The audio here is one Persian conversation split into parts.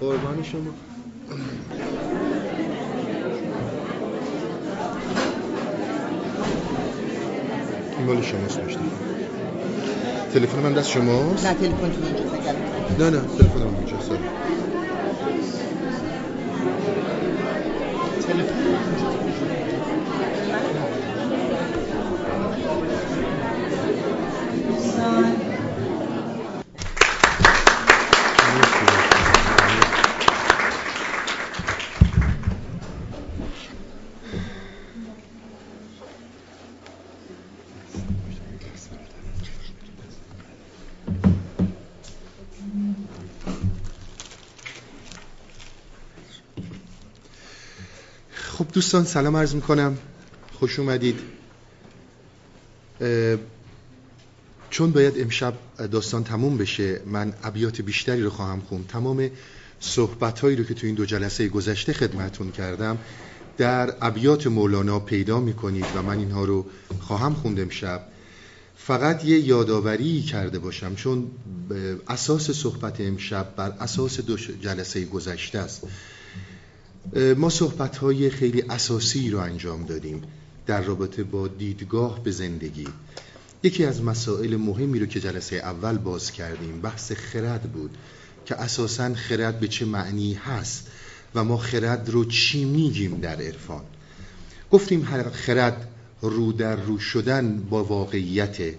قربان شما. مال شماست مشتی تلفن من دست شماست؟ نه تلفن تو اینجا نه نه تلفن من اینجا سر. دوستان سلام عرض می‌کنم. خوش اومدید. چون باید امشب داستان تموم بشه من ابیات بیشتری رو خواهم خوند. تمام صحبت هایی رو که تو این دو جلسه گذشته خدمتون کردم در ابیات مولانا پیدا می‌کنید و من اینها رو خواهم خوند امشب. فقط یه یادآوری کرده باشم چون اساس صحبت امشب بر اساس دو جلسه گذشته است. ما صحبت های خیلی اساسی رو انجام دادیم در رابطه با دیدگاه به زندگی. یکی از مسائل مهمی رو که جلسه اول باز کردیم بحث خرد بود که اساسا خرد به چه معنی هست و ما خرد رو چی میگیم در عرفان. گفتیم خرد رو در رو شدن با واقعیت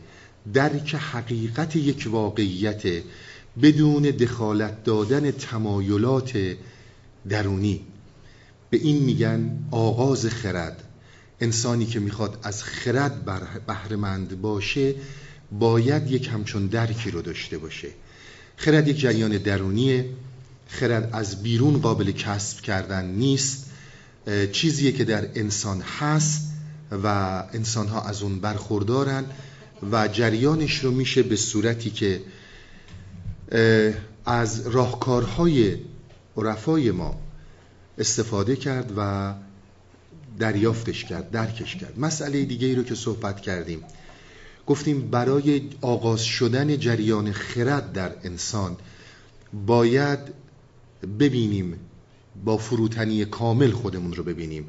درک حقیقت یک واقعیت بدون دخالت دادن تمایلات درونی. به این میگن آغاز خرد. انسانی که می‌خواد از خرد بهرهمند باشه باید یک همچون درکی رو داشته باشه. خرد یک جریان درونیه. خرد از بیرون قابل کسب کردن نیست. چیزیه که در انسان هست و انسان ها از اون برخوردارن و جریانش رو میشه به صورتی که از راهکارهای عرفای ما استفاده کرد و دریافتش کرد درکش کرد. مسئله دیگه ای رو که صحبت کردیم. گفتیم برای آغاز شدن جریان خرد در انسان باید ببینیم با فروتنی کامل خودمون رو ببینیم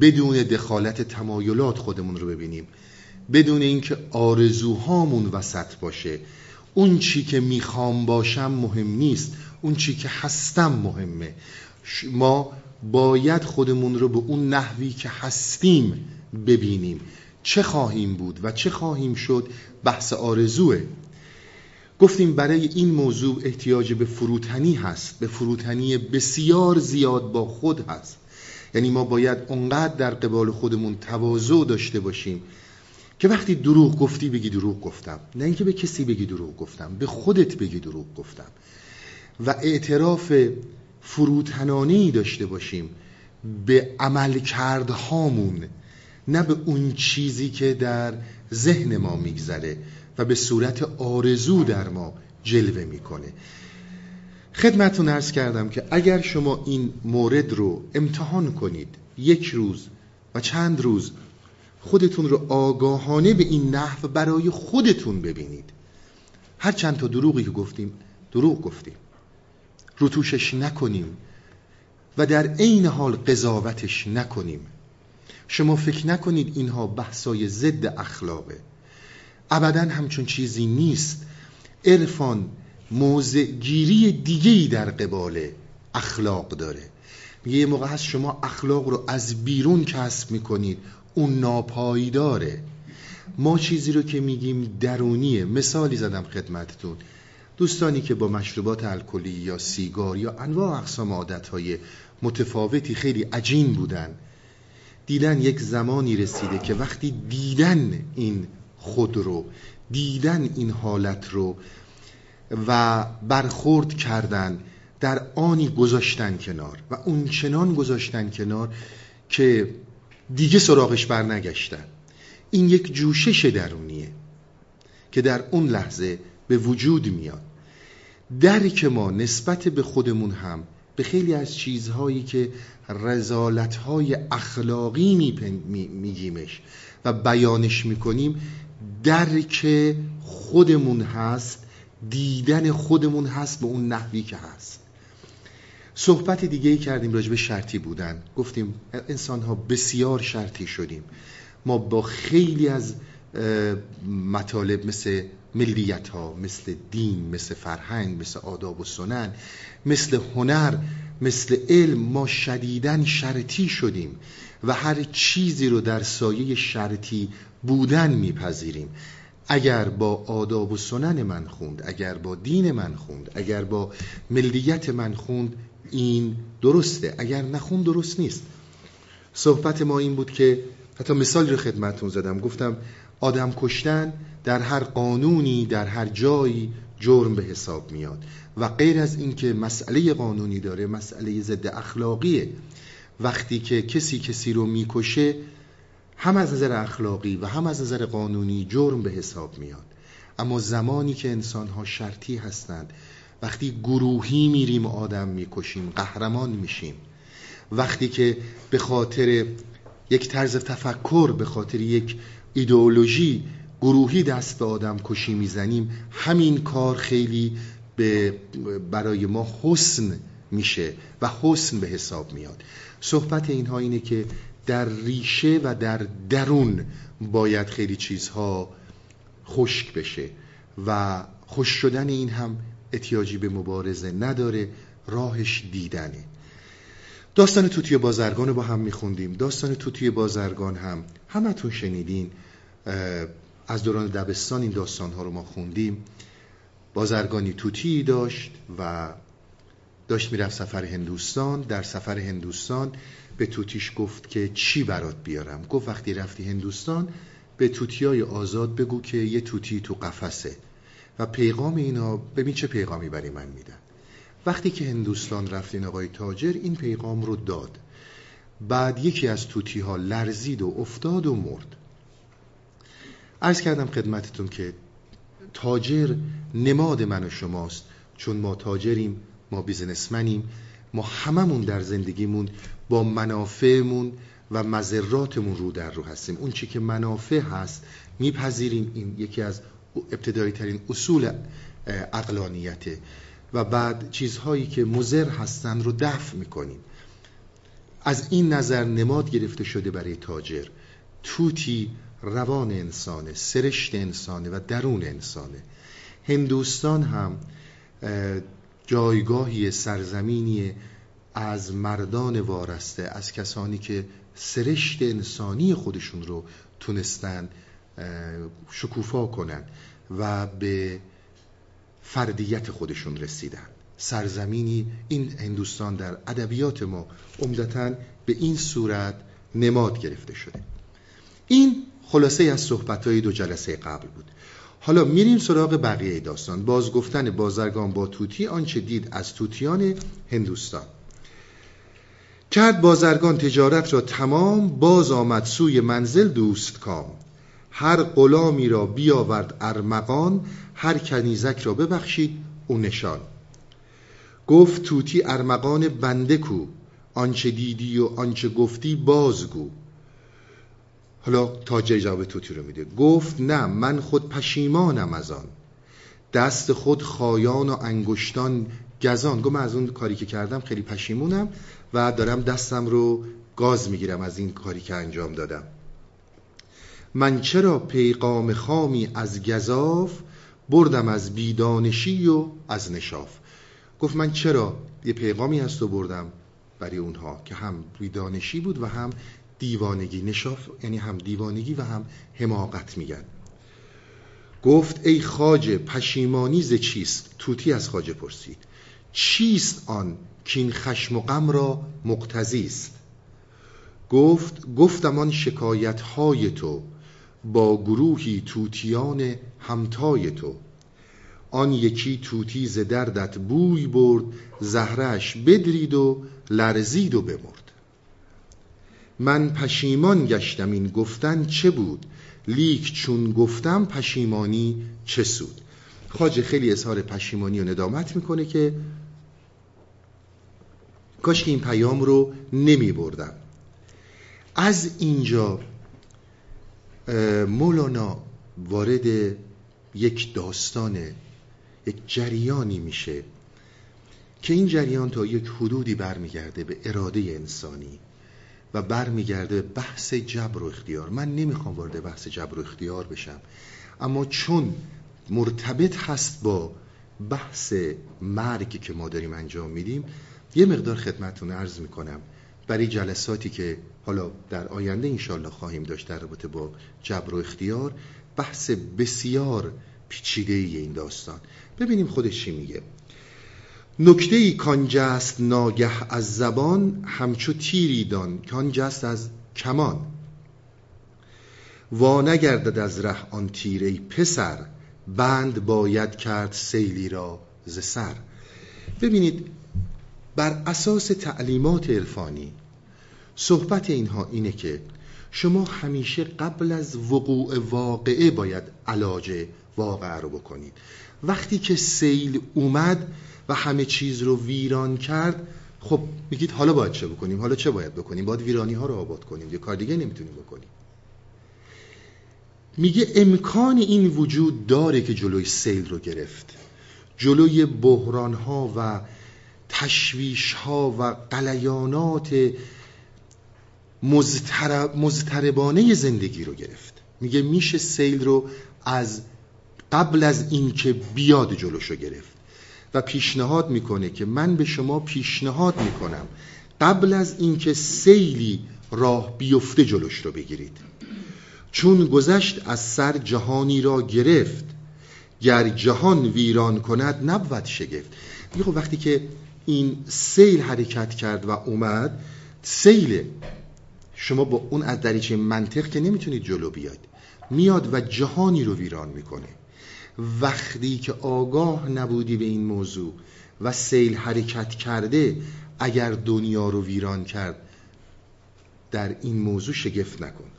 بدون دخالت تمایلات خودمون رو ببینیم بدون اینکه آرزوهامون وسط باشه. اون چی که می‌خوام باشم مهم نیست اون چی که هستم مهمه. ما باید خودمون رو به اون نحوی که هستیم ببینیم. چه خواهیم بود و چه خواهیم شد بحث آرزوه. گفتیم برای این موضوع احتیاج به فروتنی هست به فروتنی بسیار زیاد با خود هست. یعنی ما باید اونقدر در قبال خودمون تواضع داشته باشیم که وقتی دروغ گفتی بگی دروغ گفتم. نه اینکه به کسی بگی دروغ گفتم به خودت بگی دروغ گفتم. و اعتراف فروتنانه داشته باشیم. به عمل کردهامون نه به اون چیزی که در ذهن ما میگذره و به صورت آرزو در ما جلوه می‌کنه. خدمتون ارز کردم که اگر شما این مورد رو امتحان کنید یک روز و چند روز خودتون رو آگاهانه به این نحو برای خودتون ببینید. هر چند تا دروغی که گفتیم دروغ گفتیم. روتوشش نکنیم و در عین حال قضاوتش نکنیم. شما فکر نکنید اینها بحثای ضد اخلاقه. ابدا همچون چیزی نیست. عرفان موضع گیری دیگهی در قبال اخلاق داره. میگه یه موقع هست شما اخلاق رو از بیرون کسب می‌کنید. اون ناپایداره. ما چیزی رو که میگیم درونیه. مثالی زدم خدمتتون. دوستانی که با مشروبات الکلی یا سیگار یا انواع اقسام عادتهای متفاوتی خیلی عجین بودن دیدن یک زمانی رسیده که وقتی دیدن این خود رو دیدن این حالت رو و برخورد کردن در آنی گذاشتن کنار و اون چنان گذاشتن کنار که دیگه سراغش بر نگشتن این یک جوشش درونیه که در اون لحظه به وجود میاد. درک ما نسبت به خودمون هم به خیلی از چیزهایی که رزالتهای اخلاقی میگیمش و بیانش می‌کنیم درک خودمون هست دیدن خودمون هست به اون نحوی که هست. صحبت دیگه ای کردیم راجع به شرطی بودن. گفتیم انسان ها بسیار شرطی شدیم. ما با خیلی از مطالب مثل ملیت ها مثل دین مثل فرهنگ مثل آداب و سنن مثل هنر مثل علم ما شدیدن شرطی شدیم و هر چیزی رو در سایه شرطی بودن میپذیریم. اگر با آداب و سنن من خوند اگر با دین من خوند اگر با ملیت من خوند این درسته. اگر نخون درست نیست. صحبت ما این بود که حتی مثال رو خدمتون زدم. گفتم آدم کشتن در هر قانونی در هر جایی جرم به حساب میاد. و غیر از اینکه مسئله قانونی داره مسئله ضد اخلاقیه. وقتی که کسی کسی رو می‌کشه هم از نظر اخلاقی و هم از نظر قانونی جرم به حساب میاد. اما زمانی که انسان ها شرطی هستند وقتی گروهی میریم آدم می‌کشیم قهرمان میشیم. وقتی که به خاطر یک طرز تفکر به خاطر یک ایدئولوژی گروهی دست به آدم کشی می‌زنیم همین کار خیلی به برای ما حسن میشه و حسن به حساب میاد. صحبت اینها اینه که در ریشه و در درون باید خیلی چیزها خشک بشه و خوش شدن این هم احتیاجی به مبارزه نداره راهش دیدنه. داستان توتی بازرگان رو با هم میخوندیم. داستان توتی بازرگان هم همتون شنیدین. از دوران دبستان این داستان ها رو ما خوندیم. بازرگانی توتی داشت و داشت می‌رفت سفر هندوستان. در سفر هندوستان به توتیش گفت که چی برات بیارم؟ گفت وقتی رفتی هندوستان به توتیای آزاد بگو که یه توتی تو قفسه. و پیغام اینا ببین چه پیغامی برای من میدن. وقتی که هندوستان رفتین آقای تاجر این پیغام رو داد. بعد یکی از توتی ها لرزید و افتاد و مرد. عرض کردم خدمتتون که تاجر نماد من و شماست. چون ما تاجریم ما بیزنسمنیم ما هممون در زندگیمون با منافعمون و مذراتمون رو در رو هستیم. اون چی که منافع هست میپذیریم. این یکی از ابتدایی ترین اصول اقلانیته و بعد چیزهایی که مزر هستن رو دفع می‌کنیم. از این نظر نماد گرفته شده برای تاجر. توتی روان انسانه سرشت انسانه و درون انسانه. هندوستان هم جایگاهی سرزمینی از مردان وارسته از کسانی که سرشت انسانی خودشون رو تونستن شکوفا کنن و به فردیت خودشون رسیدن. سرزمینی این هندوستان در ادبیات ما عمدتا به این صورت نماد گرفته شده. این خلاصه از صحبتهای دو جلسه قبل بود. حالا میریم سراغ بقیه داستان. باز گفتن بازرگان با توتی آنچه دید از توتیان هندوستان. کرد بازرگان تجارت را تمام باز آمد سوی منزل دوست کام. هر غلامی را بیاورد ارمغان هر کنیزک را ببخشید او نشان. گفت توتی ارمغان بنده کو آنچه دیدی و آنچه گفتی بازگو حالا تاجر جواب توتی رو میده. گفت نه من خود پشیمانم از آن. دست خود خایان و انگشتان گزان. گفت من از اون کاری که کردم خیلی پشیمونم و دارم دستم رو گاز می‌گیرم از این کاری که انجام دادم. من چرا پیغام خامی از گذاف بردم از بیدانشی و از نشاف؟ گفت من چرا یه پیغامی هست و بردم برای اونها که هم بیدانشی بود و هم دیوانگی نشاف یعنی هم دیوانگی و هم حماقت میگن. گفت ای خاجه پشیمانی ز چیست؟ توتی از خاجه پرسید. چیست آن که خشم و غم را مقتضی است؟ گفت گفتم آن شکایت های تو با گروهی توتیان همتای تو. آن یکی توتی ز دردت بوی برد زهرش بدرید و لرزید و بمرد. من پشیمان گشتم این گفتن چه بود؟ لیک چون گفتم پشیمانی چه سود؟ خاجه خیلی اظهار پشیمانی و ندامت می‌کنه که کاش که این پیام رو نمی بردم از اینجا مولانا وارد یک داستان یک جریانی میشه که این جریان تا یک حدودی برمیگرده به اراده انسانی. و برمیگرده بحث جبر و اختیار. من نمی‌خوام وارد بحث جبر و اختیار بشم. اما چون مرتبط هست با بحث مرگ که ما داریم انجام میدیم یه مقدار خدمتون عرض می‌کنم. برای جلساتی که حالا در آینده انشالله خواهیم داشت در رابطه با جبر و اختیار بحث بسیار پیچیده ای این داستان. ببینیم خودش چی میگه. نکته ای کانجست ناگه از زبان همچو تیری دان کانجست از کمان. و نگردد از ره آن تیره پسر بند باید کرد سیلی را ز سر. ببینید بر اساس تعلیمات عرفانی صحبت اینها اینه که شما همیشه قبل از وقوع واقعه باید علاج واقعه رو بکنید. وقتی که سیل اومد و همه چیز رو ویران کرد خب میگید حالا باید چه بکنیم؟ حالا چه باید بکنیم؟ باید ویرانی ها رو آباد کنیم. یه کار دیگه نمی‌تونیم بکنیم. میگه امکان این وجود داره که جلوی سیل رو گرفت. جلوی بحران ها و تشویش ها و قلیانات مزتربانه زندگی رو گرفت. میگه میشه سیل رو از قبل از اینکه بیاد جلوش رو گرفت و پیشنهاد می‌کنه که من به شما پیشنهاد می‌کنم قبل از اینکه سیلی راه بیفته جلوش رو بگیرید. چون گذشت از سر جهانی را گرفت گر جهان ویران کند نبود شگفت. خب وقتی که این سیل حرکت کرد و اومد سیل شما با اون از دریچه منطق که نمی‌تونید جلو بیاد میاد و جهانی رو ویران می‌کنه. وقتی که آگاه نبودی به این موضوع و سیل حرکت کرده اگر دنیا رو ویران کرد در این موضوع شگفت نکن.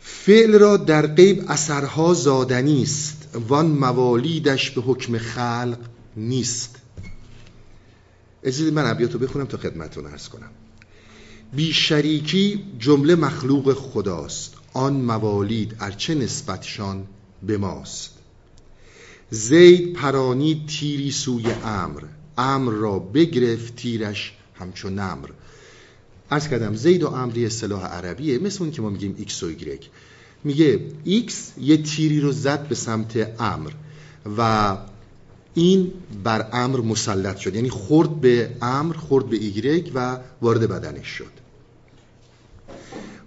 فعل را در غیب اثرها زادنی است وان موالیدش به حکم خلق نیست. اجازه من ابیاتو بخونم تا خدمتتون ارز کنم. بی شریکی جمله مخلوق خداست. آن موالید ارچه نسبتشان به ماست. زید پرانید تیری سوی عمرو. عمرو را بگرفت تیرش همچون نمر. عرض کردم زید و عمروی اصطلاح عربیه. مثل اون که ما میگیم ایکس و ایگرگ. میگه ایکس یه تیری رو زد به سمت عمرو و این بر عمرو مسلط شد. یعنی خورد به عمرو خورد به ایگرگ و وارد بدنش شد.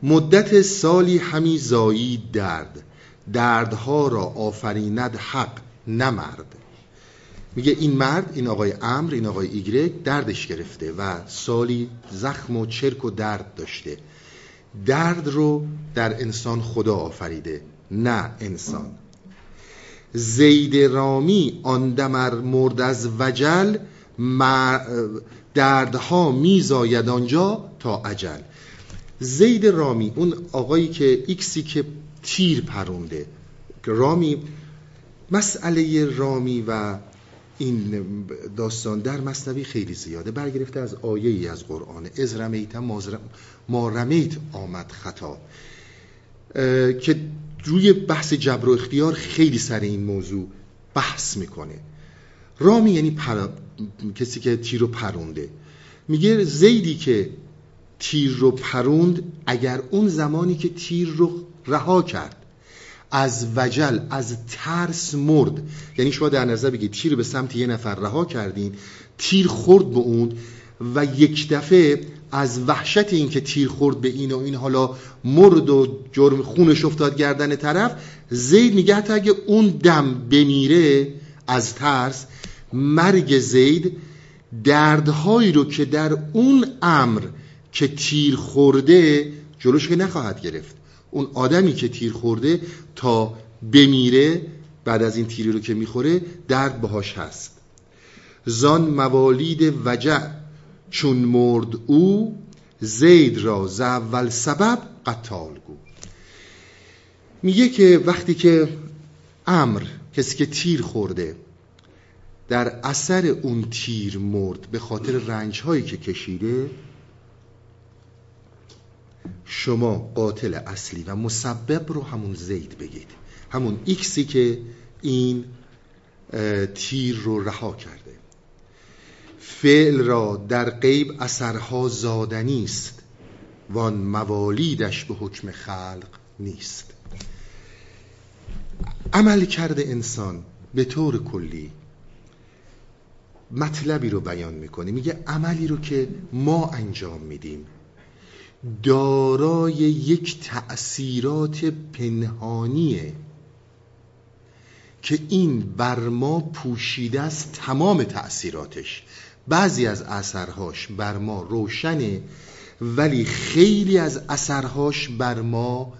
مدت سالی همی زایید درد. دردها را آفریند حق نمرد میگه این مرد این آقای امر این آقای ایگرگ دردش گرفته و سالی زخم و چرک و درد داشته. درد رو در انسان خدا آفریده نه انسان. زید رامی آن دمر مرد از وجل دردها میزاید آنجا تا عجل زید رامی اون آقایی که ایکسی که تیر پرونده. رامی مسئله رامی و این داستان در مصنوی خیلی زیاده. برگرفته از آیه ای از قرآن. از رمیت ما رمیت آمد خطا. که روی بحث جبر و اختیار خیلی سر این موضوع بحث می‌کنه. رامی یعنی کسی که تیر رو پرونده. میگه زیدی که تیر رو پروند اگر اون زمانی که تیر رو رها کرد. از وجل از ترس مرد. یعنی شما در نظر بگید تیر به سمت یه نفر رها کردین تیر خورد به اون و یک دفعه از وحشت این که تیر خورد به این و این حالا مرد و جرم خونش افتاد گردن طرف زید میگه تا اگه اون دم بمیره از ترس. مرگ زید دردهایی رو که در اون امر که تیر خورده جلوش که نخواهد گرفت. اون آدمی که تیر خورده تا بمیره بعد از این تیری رو که می‌خوره درد باهاش هست. زان موالید وجع چون مرد او زید را ز اول سبب قتال گو. میگه که وقتی که امر کسی که تیر خورده در اثر اون تیر مرد به خاطر رنج هایی که کشیده شما قاتل اصلی و مسبب رو همون زید بگید. همون ایکسی که این تیر رو رها کرده. فعل را در غیب اثرها زادنی است وان موالیدش به حکم خلق نیست. عمل کرده انسان به طور کلی مطلبی رو بیان می‌کنه. میگه عملی رو که ما انجام میدیم دارای یک تأثیرات پنهانیه که این بر ما پوشیده است تمام تأثیراتش. بعضی از اثرهاش بر ما روشنه ولی خیلی از اثرهاش بر ما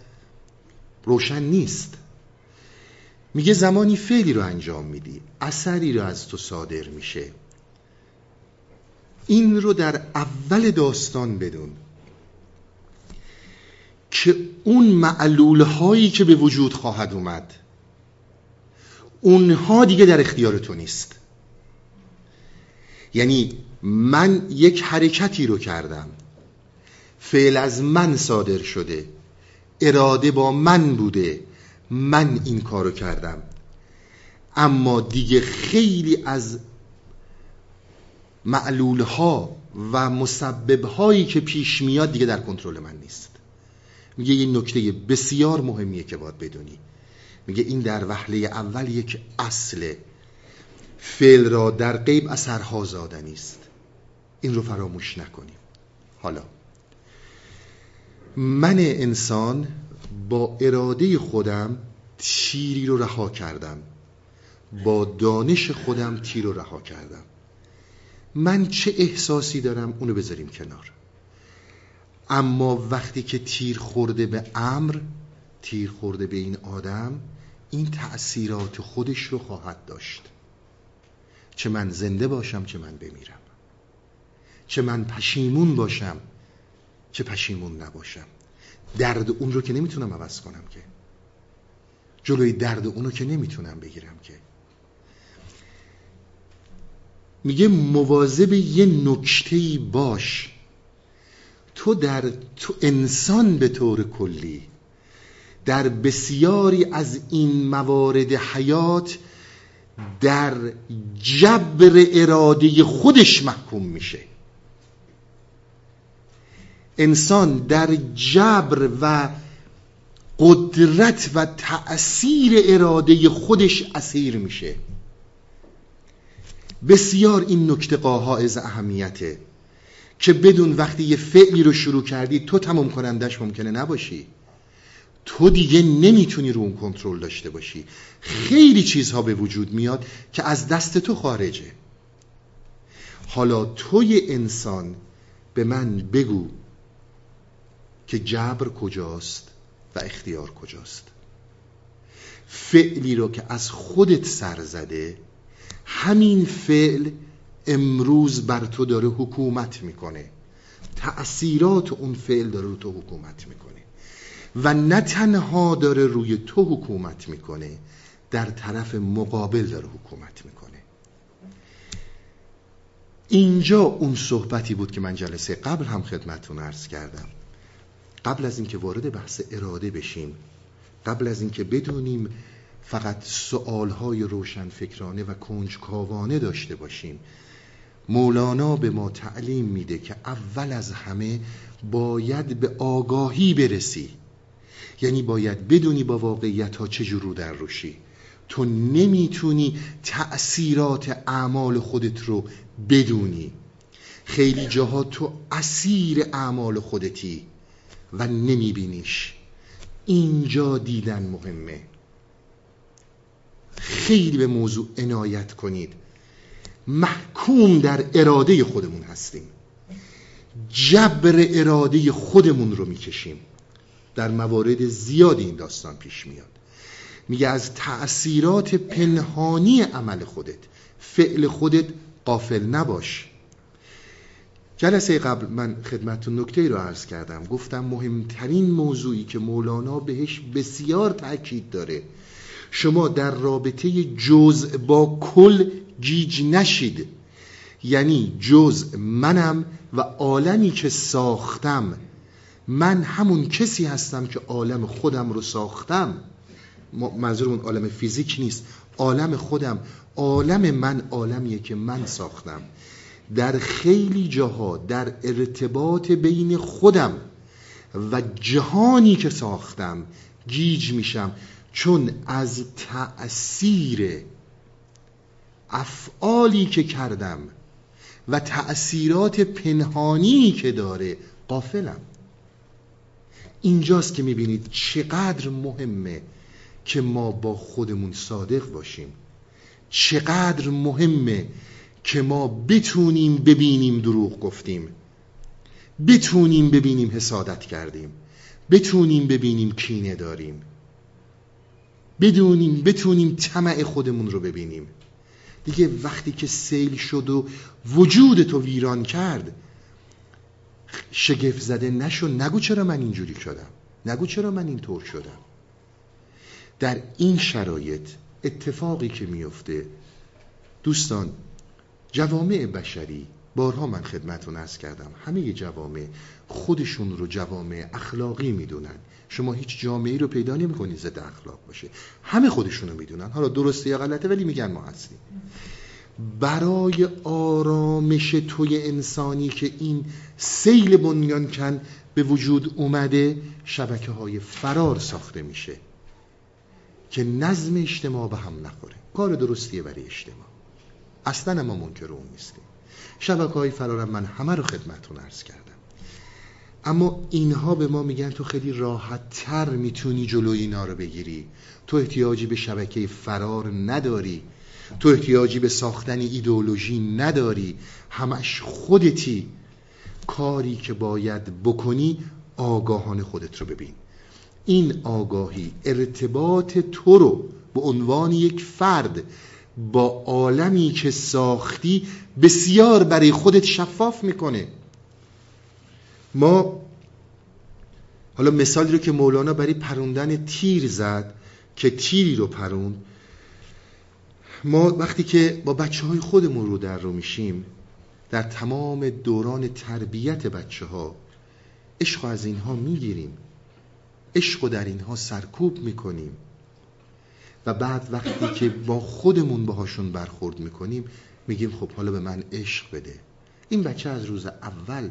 روشن نیست. میگه زمانی فعلی رو انجام میدی اثری رو از تو صادر میشه. این رو در اول داستان بدون. که اون معلول هایی که به وجود خواهد اومد اونها دیگه در اختیار تو نیست. یعنی من یک حرکتی رو کردم. فعل از من صادر شده. اراده با من بوده. من این کارو کردم. اما دیگه خیلی از معلول ها و مسبب هایی که پیش میاد دیگه در کنترل من نیست. میگه یه نکته بسیار مهمیه که باید بدونی. میگه این در وحله اول یک اصله فعل را در غیب اثرها زادنی است این رو فراموش نکنیم. حالا من انسان با اراده خودم تیری رو رها کردم. با دانش خودم تیر رو رها کردم. من چه احساسی دارم؟ اونو بذاریم کنار. اما وقتی که تیر خورده به امر تیر خورده به این آدم این تأثیرات خودش رو خواهد داشت. چه من زنده باشم چه من بمیرم. چه من پشیمون باشم چه پشیمون نباشم. درد اون رو که نمی‌تونم عوض کنم که. جلوی درد اون رو که نمی‌تونم بگیرم که. میگه مواظب یه نکتهی باش. تو در تو انسان به طور کلی در بسیاری از این موارد حیات در جبر اراده خودش محکوم میشه. انسان در جبر و قدرت و تأثیر اراده خودش اسیر میشه. بسیار این نکته قاها اهمیته. که بدون وقتی یه فعلی رو شروع کردی تو تمام کنندش ممکنه نباشی. تو دیگه نمی‌تونی رو اون کنترل داشته باشی. خیلی چیزها به وجود میاد که از دست تو خارجه. حالا توی انسان به من بگو که جبر کجاست و اختیار کجاست. فعلی رو که از خودت سر زده همین فعل امروز بر تو داره حکومت می‌کنه. تأثیرات اون فعل داره رو تو حکومت می‌کنه. و نه تنها داره روی تو حکومت می‌کنه در طرف مقابل داره حکومت می‌کنه. اینجا اون صحبتی بود که من جلسه قبل هم خدمتون عرض کردم. قبل از اینکه وارد بحث اراده بشیم قبل از اینکه بدونیم فقط سوالهای روشن فکرانه و کنجکاوانه داشته باشیم مولانا به ما تعلیم میده که اول از همه باید به آگاهی برسی. یعنی باید بدونی با واقعیت ها چجور رو در روشی تو نمی‌تونی تأثیرات اعمال خودت رو بدونی. خیلی جاها تو اسیر اعمال خودتی و نمیبینیش. اینجا دیدن مهمه. خیلی به موضوع عنایت کنید. محکوم در اراده خودمون هستیم. جبر اراده خودمون رو می‌کشیم. در موارد زیادی این داستان پیش میاد. میگه از تأثیرات پنهانی عمل خودت فعل خودت قافل نباش. جلسه قبل من خدمتتون نکته رو عرض کردم. گفتم مهمترین موضوعی که مولانا بهش بسیار تاکید داره شما در رابطه جزء با کل گیج نشید. یعنی جزء منم و عالمی که ساختم. من همون کسی هستم که عالم خودم رو ساختم. منظور اون عالم فیزیک نیست. عالم خودم. عالم من عالمیه که من ساختم. در خیلی جاها در ارتباط بین خودم و جهانی که ساختم گیج میشم. چون از تأثیر افعالی که کردم و تأثیرات پنهانی که داره قافلم اینجاست که می‌بینید چقدر مهمه که ما با خودمون صادق باشیم. چقدر مهمه که ما بتونیم ببینیم دروغ گفتیم. بتونیم ببینیم حسادت کردیم. بتونیم ببینیم کینه داریم. بدونیم بتونیم طمع خودمون رو ببینیم. دیگه وقتی که سیل شد و وجود تو ویران کرد شگفت زده نشو. نگو چرا من اینجوری شدم. نگو چرا من اینطور شدم. در این شرایط اتفاقی که میفته دوستان جوامع بشری بارها من خدمتون ارز کردم همه جوامع خودشون رو جوامع اخلاقی می‌دونن. شما هیچ جامعه رو پیدا نمی‌کنید ضد اخلاق باشه. همه خودشون رو می‌دونن. حالا درسته یا غلطه ولی میگن ما هستیم. برای آرامش توی انسانی که این سیل بنیان به وجود اومده شبکه های فرار ساخته میشه که نظم اجتماع به هم نخوره. کار درستیه برای اجتماع. اصلا ما منکر اون نیستیم. شبکه های فرارم من همه رو خدمتون ارز کردم. اما اینها به ما میگن تو خیلی راحت تر می‌تونی جلوی اینا رو بگیری. تو احتیاجی به شبکه فرار نداری. تو احتیاجی به ساختن ایدئولوژی نداری. همش خودتی. کاری که باید بکنی آگاهان خودت رو ببین. این آگاهی ارتباط تو رو به عنوان یک فرد با عالمی که ساختی بسیار برای خودت شفاف می‌کنه. ما حالا مثالی رو که مولانا برای پروندن تیر زد که تیری رو پروند ما وقتی که با بچه های خودمون رو در رو میشیم در تمام دوران تربیت بچه ها عشق از اینها می‌گیریم عشق در اینها سرکوب می‌کنیم و بعد وقتی که با خودمون باهاشون برخورد می‌کنیم میگیم خب حالا به من عشق بده. این بچه از روز اول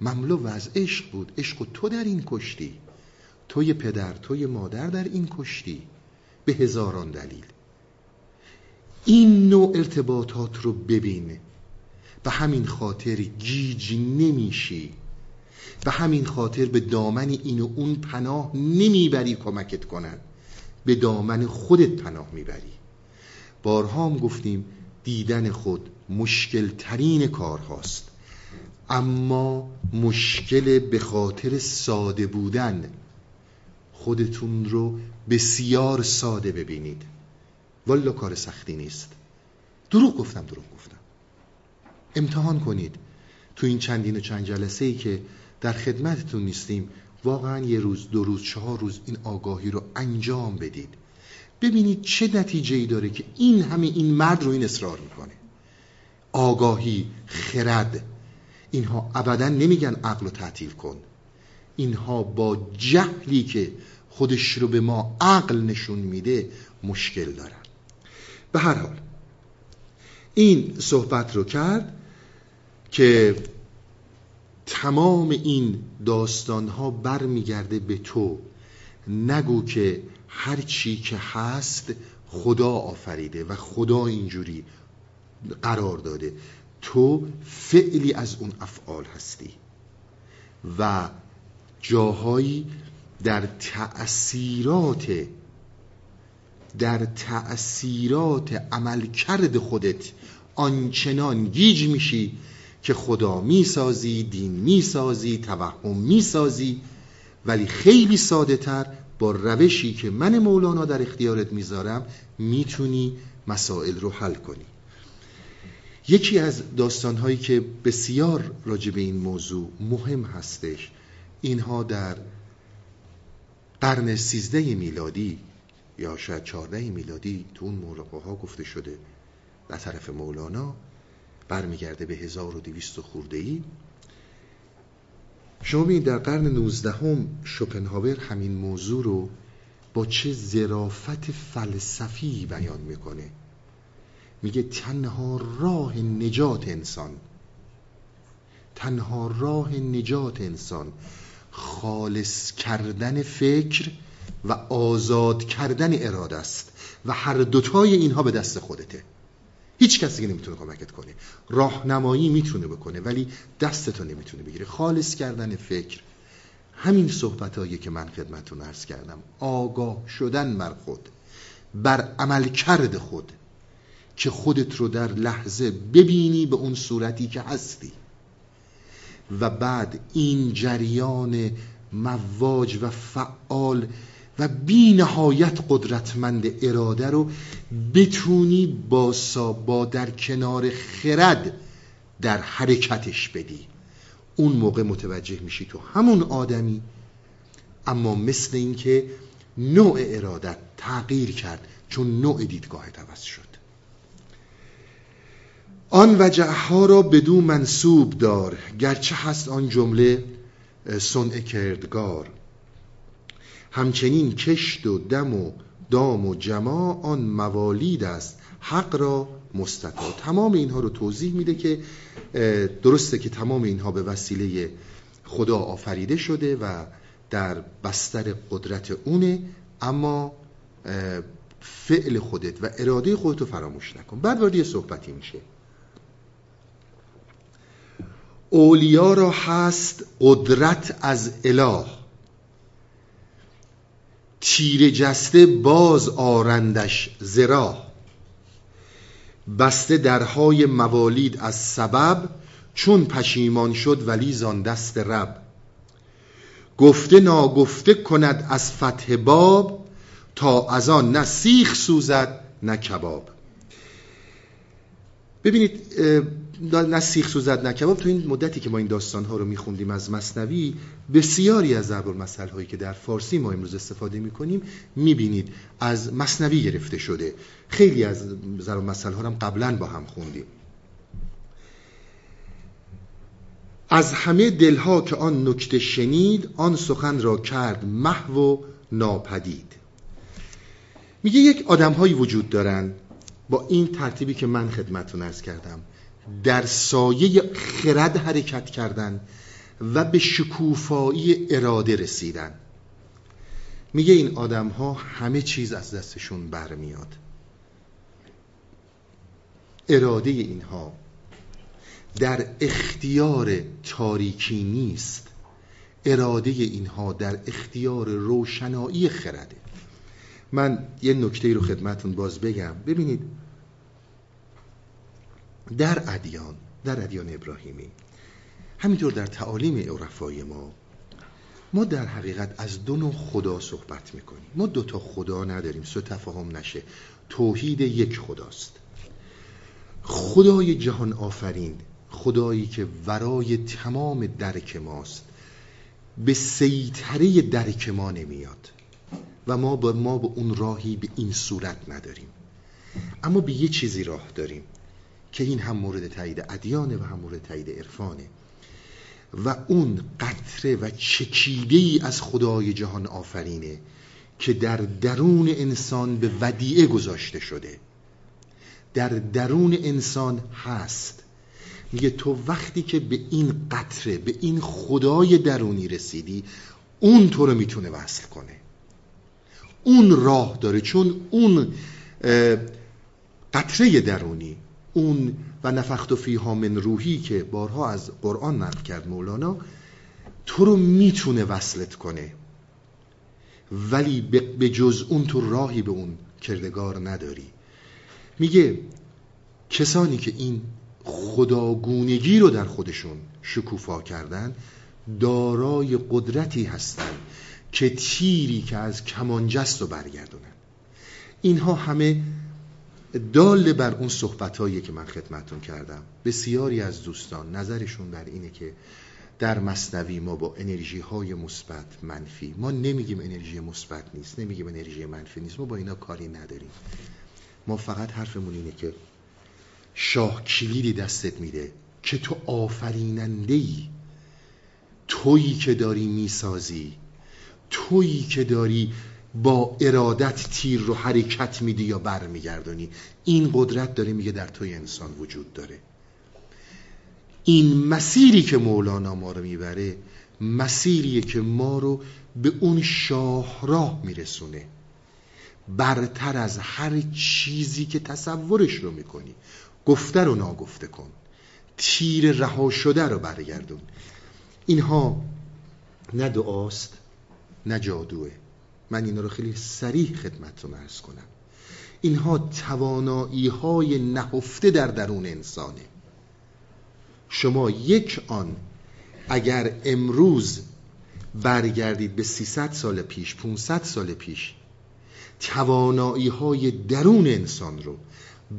مملو از عشق بود. عشق تو در این کشتی. توی پدر توی مادر در این کشتی. به هزاران دلیل. این نوع ارتباطات رو ببین. به همین خاطر گیج نمیشی. به همین خاطر به دامن این و اون پناه نمی‌بری کمکت کنن. به دامن خودت پناه می‌بری. بارها هم گفتیم دیدن خود مشکل ترین کار هاست. اما مشکل به خاطر ساده بودن خودتون رو بسیار ساده ببینید. والا کار سختی نیست. دروغ گفتم دروغ گفتم. امتحان کنید. تو این چندین و چند جلسه ای که در خدمتتون نیستیم واقعا یه روز دو روز چهار روز این آگاهی رو انجام بدید. ببینید چه نتیجه ای داره که این همه این مرد رو این اصرار می‌کنه. آگاهی خرد اینها ابدا نمیگن عقل رو تعطیل کن. اینها با جهلی که خودش رو به ما عقل نشون میده مشکل دارن. به هر حال این صحبت رو کرد که تمام این داستان ها برمیگرده به تو. نگو که هر چی که هست خدا آفریده و خدا اینجوری قرار داده. تو فعلی از اون افعال هستی. و جاهایی در تأثیرات در تأثیرات عملکرد خودت آنچنان گیج میشی که خدا می‌سازی دین می‌سازی توهم می‌سازی. ولی خیلی ساده تر با روشی که من مولانا در اختیارت می‌ذارم می‌تونی مسائل رو حل کنی. یکی از داستانهایی که بسیار راجع به این موضوع مهم هستش اینها در قرن سیزده میلادی یا شاید چهارده میلادی تو اون مرقه ها گفته شده. در طرف مولانا برمیگرده به 1200 خورده ای شما در قرن 19 هم شوپنهاور همین موضوع رو با چه زرافت فلسفی بیان می‌کنه. میگه تنها راه نجات انسان تنها راه نجات انسان خالص کردن فکر و آزاد کردن اراده است و هر دوتای اینها به دست خودته. هیچ کسی نمی‌تونه کمکت کنه. راهنمایی می‌تونه بکنه ولی دستتو نمی‌تونه بگیره. خالص کردن فکر. همین صحبت که من خدمتون ارز کردم. آگاه شدن بر خود. بر عمل کرد خود. که خودت رو در لحظه ببینی به اون صورتی که هستی. و بعد این جریان مواج و فعال و بی نهایت قدرتمند اراده رو بتونی با, با در کنار خرد در حرکتش بدی. اون موقع متوجه میشی تو همون آدمی اما مثل اینکه نوع ارادت تغییر کرد چون نوع دیدگاه عوض شد. آن وجهها را بدو منصوب دار گرچه هست آن جمله صنع کردگار. همچنین کشت و دم و دام و جما آن موالید است حق را مستطا تمام اینها رو توضیح میده که درسته که تمام اینها به وسیله خدا آفریده شده و در بستر قدرت اونه اما فعل خودت و اراده خودت رو فراموش نکن. بعد وارد یه صحبتی میشه. اولیا را هست قدرت از اله. تیر جسته باز آرندش زرا بسته درهای موالید از سبب چون پشیمان شد ولی زان دست رب. گفته ناگفته کند از فتح باب تا از آن نه سیخ سوزد نه کباب. ببینید نه سیخ سوزد نه کباب. تو این مدتی که ما این داستان ها رو میخوندیم از مصنوی بسیاری از ضرب المثل هایی که در فارسی ما امروز استفاده می‌کنیم می‌بینید. از مصنوی گرفته شده. خیلی از ضرب المثل ها هم قبلا با هم خوندیم. از همه دلها که آن نکته شنید آن سخن را کرد محو و ناپدید. میگه یک آدم هایی وجود دارن. با این ترتیبی که من خدمتون ارز کردم. در سایه خرد حرکت کردن و به شکوفایی اراده رسیدن. میگه این آدم ها همه چیز از دستشون برمیاد. اراده اینها در اختیار تاریکی نیست. اراده اینها در اختیار روشنایی خرده. من یه نکته رو خدمتون باز بگم. ببینید در ادیان در ادیان ابراهیمی. همینطور در تعالیم عرفای ما ما در حقیقت از دو نوع خدا صحبت می‌کنیم. ما دو تا خدا نداریم سو تفاهم نشه. توحید یک خداست. خدای جهان آفرین خدایی که ورای تمام درک ماست. به سیطره درک ما نمیاد. و ما با ما به اون راهی به این صورت نداریم. اما به یه چیزی راه داریم. که این هم مورد تایید ادیانه و هم مورد تایید عرفانه. و اون قطره و چکیده ای از خدای جهان آفرینه که در درون انسان به ودیعه گذاشته شده. در درون انسان هست. میگه تو وقتی که به این قطره به این خدای درونی رسیدی اون تو رو می‌تونه وصل کنه. اون راه داره چون اون قطره درونی اون و نفخت و فیها من روحی که بارها از قرآن نقل کرد مولانا تو رو می‌تونه وصلت کنه. ولی به جز اون تو راهی به اون کردگار نداری. میگه کسانی که این خداگونگی رو در خودشون شکوفا کردن دارای قدرتی هستند که تیری که از کمانجست رو برگردونن. اینها همه دال بر اون صحبت که من خدمتون کردم بسیاری از دوستان نظرشون بر اینه که در مصنوی ما با انرژی های مثبت منفی ما نمیگیم انرژی مثبت نیست نمیگیم انرژی منفی نیست ما با اینا کاری نداریم. ما فقط حرفمون اینه که شاه کلیدی دستت میده که تو آفریننده ای تویی که داری می‌سازی تویی که داری با ارادت تیر رو حرکت میدی یا برمیگردانی این قدرت داره میگه در توی انسان وجود داره. این مسیری که مولانا ما رو می‌بره مسیریه که ما رو به اون شاهراه میرسونه. برتر از هر چیزی که تصورش رو می‌کنی. گفته رو ناگفته کن. تیر رها شده رو برگردون. اینها نه دعاست نه جادوه. من اینا رو خیلی سریح خدمتتون ارز کنم. اینها توانایی های نهفته در درون انسانه. شما یک آن اگر امروز برگردید به 300 سال پیش 500 سال پیش توانایی های درون انسان رو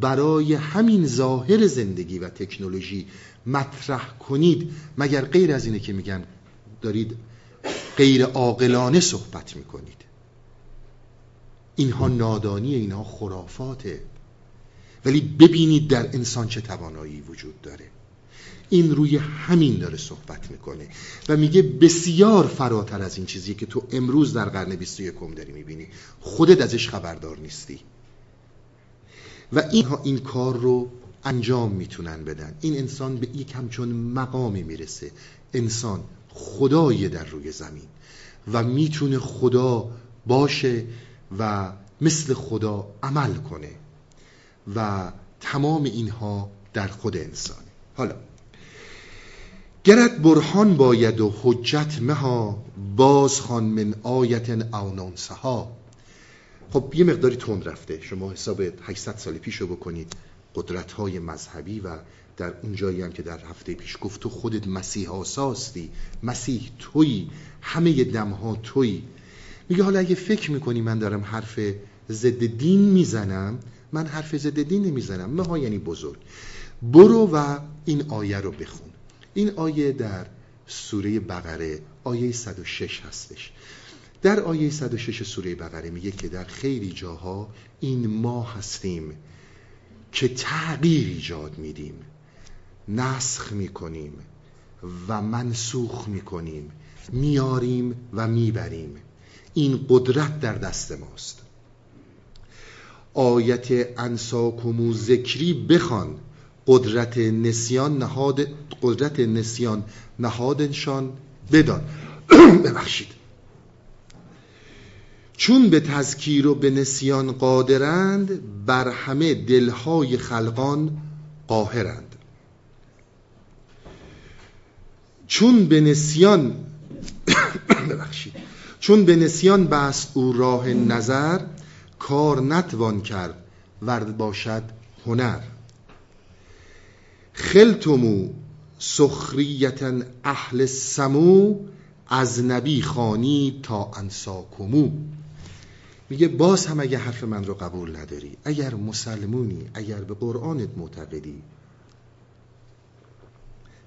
برای همین ظاهر زندگی و تکنولوژی مطرح کنید مگر غیر از اینه که میگن دارید غیر عاقلانه صحبت می‌کنید. اینها نادانی اینها خرافاته. ولی ببینید در انسان چه توانایی وجود داره. این روی همین داره صحبت می‌کنه و میگه بسیار فراتر از این چیزی که تو امروز در قرن 21 داری می‌بینی. خودت ازش خبردار نیستی. و اینها این کار رو انجام می‌تونن بدن. این انسان به یک همچون مقامی می‌رسه. انسان خدای در روی زمین و می‌تونه خدا باشه و مثل خدا عمل کنه و تمام اینها در خود انسانه. حالا گرد برهان باید و حجت مها باز خان من آیت او ها خب یه مقداری تند رفته. شما حساب 800 سال پیش رو بکنید. قدرت های مذهبی و در اون جایی هم که در هفته پیش گفت تو خودت مسیح آساستی مسیح تویی همه دمها تویی. میگه حالا اگه فکر می‌کنی من دارم حرف ضد دین می‌زنم من حرف ضد دین نمی‌زنم. مها یعنی بزرگ. برو و این آیه رو بخون. این آیه در سوره بقره آیه 106 هستش. در آیه 106 سوره بقره میگه که در خیلی جاها این ما هستیم که تغییر ایجاد میدیم. نسخ می‌کنیم و منسوخ می‌کنیم. میاریم و می‌بریم. این قدرت در دست ماست. آیت انساکمو ذکری بخوان قدرت نسیان نهاد قدرت نسیان نهادنشان بدان. ببخشید. چون به تذکیر و به نسیان قادرند بر همه دلهای خلقان قاهرند. چون به نسیان ببخشید. چون به نسیان بست او راه نظر کار نتوان کرد ورد باشد هنر. خلتمو سخریتا اهل سمو از نبی خانی تا انساکمو میگه باز هم اگه حرف من رو قبول نداری اگر مسلمونی اگر به قرآنت معتقدی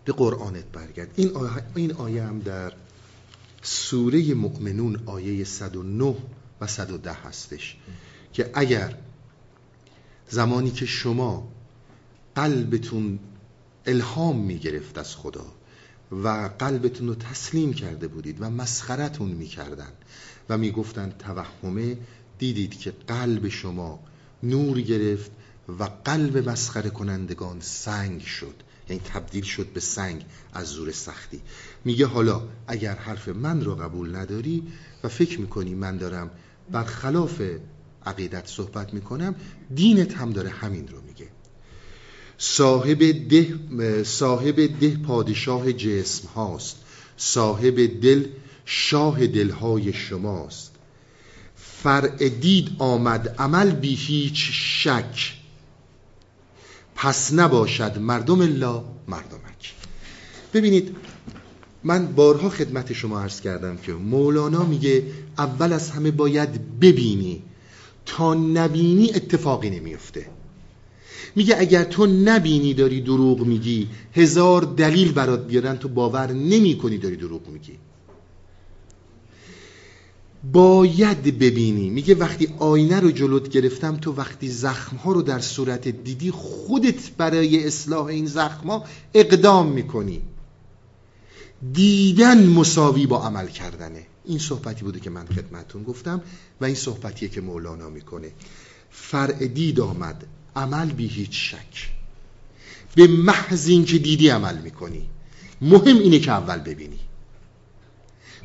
به قرآنت برگرد. این آیه, این آیه هم در سوره مؤمنون آیه 109 و 110 هستش که اگر زمانی که شما قلبتون الهام می‌گرفت از خدا و قلبتون رو تسلیم کرده بودید و مسخرتون می‌کردن و می‌گفتن توهمه دیدید که قلب شما نور گرفت و قلب مسخره کنندگان سنگ شد. یعنی تبدیل شد به سنگ از زور سختی. میگه حالا اگر حرف من رو قبول نداری و فکر می‌کنی من دارم برخلاف عقیدت صحبت می‌کنم دینت هم داره همین رو میگه. صاحب ده, صاحب ده پادشاه جسم هاست. صاحب دل شاه دلهای شماست. فرع دید آمد عمل بی هیچ شک. پس نباشد مردم الله مردمک. ببینید من بارها خدمت شما عرض کردم که مولانا میگه اول از همه باید ببینی تا نبینی اتفاقی نمیفته. میگه اگر تو نبینی داری دروغ میگی هزار دلیل برات بیارن تو باور نمی کنی داری دروغ میگی. باید ببینی. میگه وقتی آینه رو جلوت گرفتم تو وقتی زخم ها رو در صورت دیدی خودت برای اصلاح این زخم ها اقدام می‌کنی. دیدن مساوی با عمل کردنه. این صحبتی بوده که من خدمتون گفتم و این صحبتیه که مولانا می‌کنه. فرع دید آمد عمل بی هیچ شک. به محض اینکه دیدی عمل می‌کنی. مهم اینه که اول ببینی.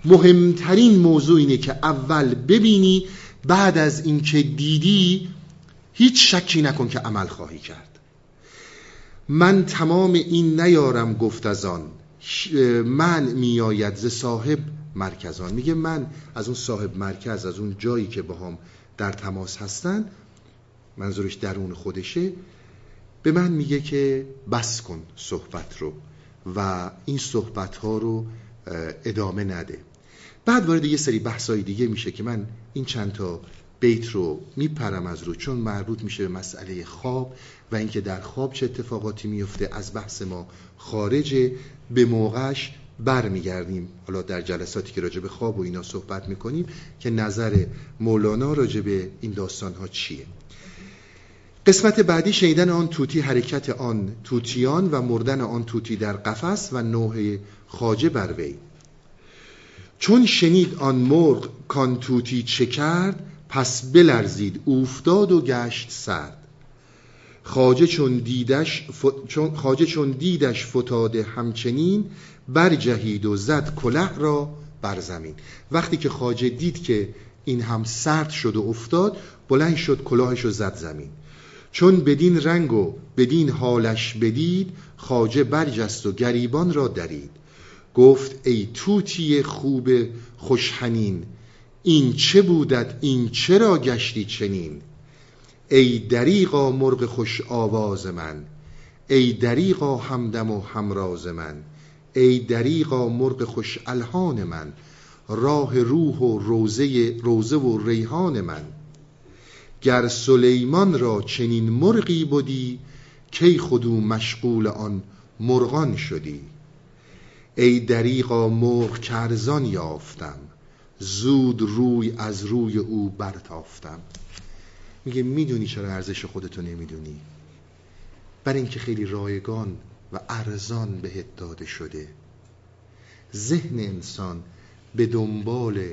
مهمترین موضوع اینه که اول ببینی بعد از اینکه دیدی هیچ شکی نکن که عمل خواهی کرد. من تمام این نیارم گفت از آن. من میآید ز صاحب مرکزان میگه من از اون صاحب مرکز از اون جایی که با هم در تماس هستن منظورش درون خودشه به من میگه که بس کن صحبت رو و این صحبت ها رو ادامه نده. بعد وارد یه سری بحثای دیگه میشه که من این چند تا بیت رو میپرم از رو چون مربوط میشه به مسئله خواب و اینکه در خواب چه اتفاقاتی میفته از بحث ما خارجه به موقعش برمیگردیم. حالا در جلساتی که راجع به خواب و اینا صحبت می‌کنیم که نظر مولانا راجع به این داستان ها چیه. قسمت بعدی شنیدن آن توتی حرکت آن توتیان و مردن آن توتی در قفس و نوح خاجه بر وی. چون شنید آن مرغ کان توتی چه کرد پس بلرزید افتاد و گشت سرد. خاجه چون دیدش چون خاجه چون دیدش فتاده همچنین برجهید و زد کله را بر زمین. وقتی که خاجه دید که این هم سرد شد و افتاد بلند شد کلاهش رو زد زمین. چون بدین رنگ و بدین حالش بدید خاجه برجست و گریبان را درید. گفت ای توتی خوب خوشحنین این چه بودت؟ این چرا گشتی چنین؟ ای دریقا مرغ خوش آواز من ای دریقا همدم و همراز من ای دریقا مرغ خوش الهان من راه روح و روزه, روزه و ریحان من. گر سلیمان را چنین مرغی بودی کی خودو مشغول آن مرغان شدی؟ ای دریقا مرغ کرزان یافتم. زود روی از روی او برتافتم. میگه می‌دونی چرا ارزش خودتو نمی‌دونی؟ برای اینکه خیلی رایگان و ارزان بهت داده شده. ذهن انسان به دنبال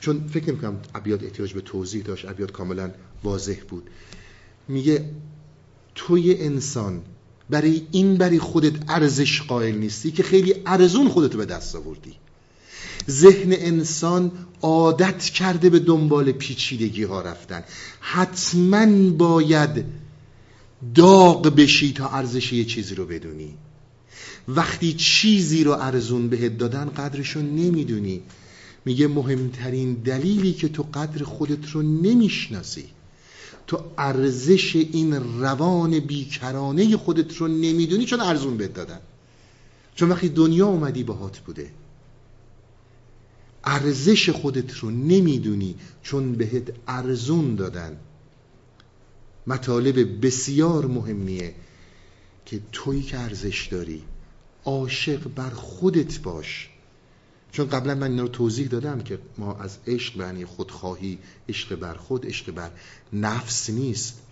چون فکر می‌کنم ابیات احتیاج به توضیح داشت ابیات کاملا واضح بود. میگه توی انسان برای این برای خودت ارزش قائل نیستی که خیلی ارزون خودتو به دست آوردی. ذهن انسان عادت کرده به دنبال پیچیدگی ها رفتن. حتما باید داغ بشی تا ارزش یه چیزی رو بدونی. وقتی چیزی رو ارزون بهت دادن قدرشو نمی‌دونی. میگه مهمترین دلیلی که تو قدر خودت رو نمی‌شناسی تو ارزش این روان بیکرانه خودت رو نمی‌دونی چون ارزون بهت دادن. چون وقتی دنیا اومدی باهات بوده. ارزش خودت رو نمی‌دونی چون بهت ارزون دادن. مطالب بسیار مهمیه که تویی که ارزش داری عاشق بر خودت باش. چون قبلا من این رو توضیح دادم که ما از عشق به خودخواهی عشق بر خود عشق بر نفس نیست.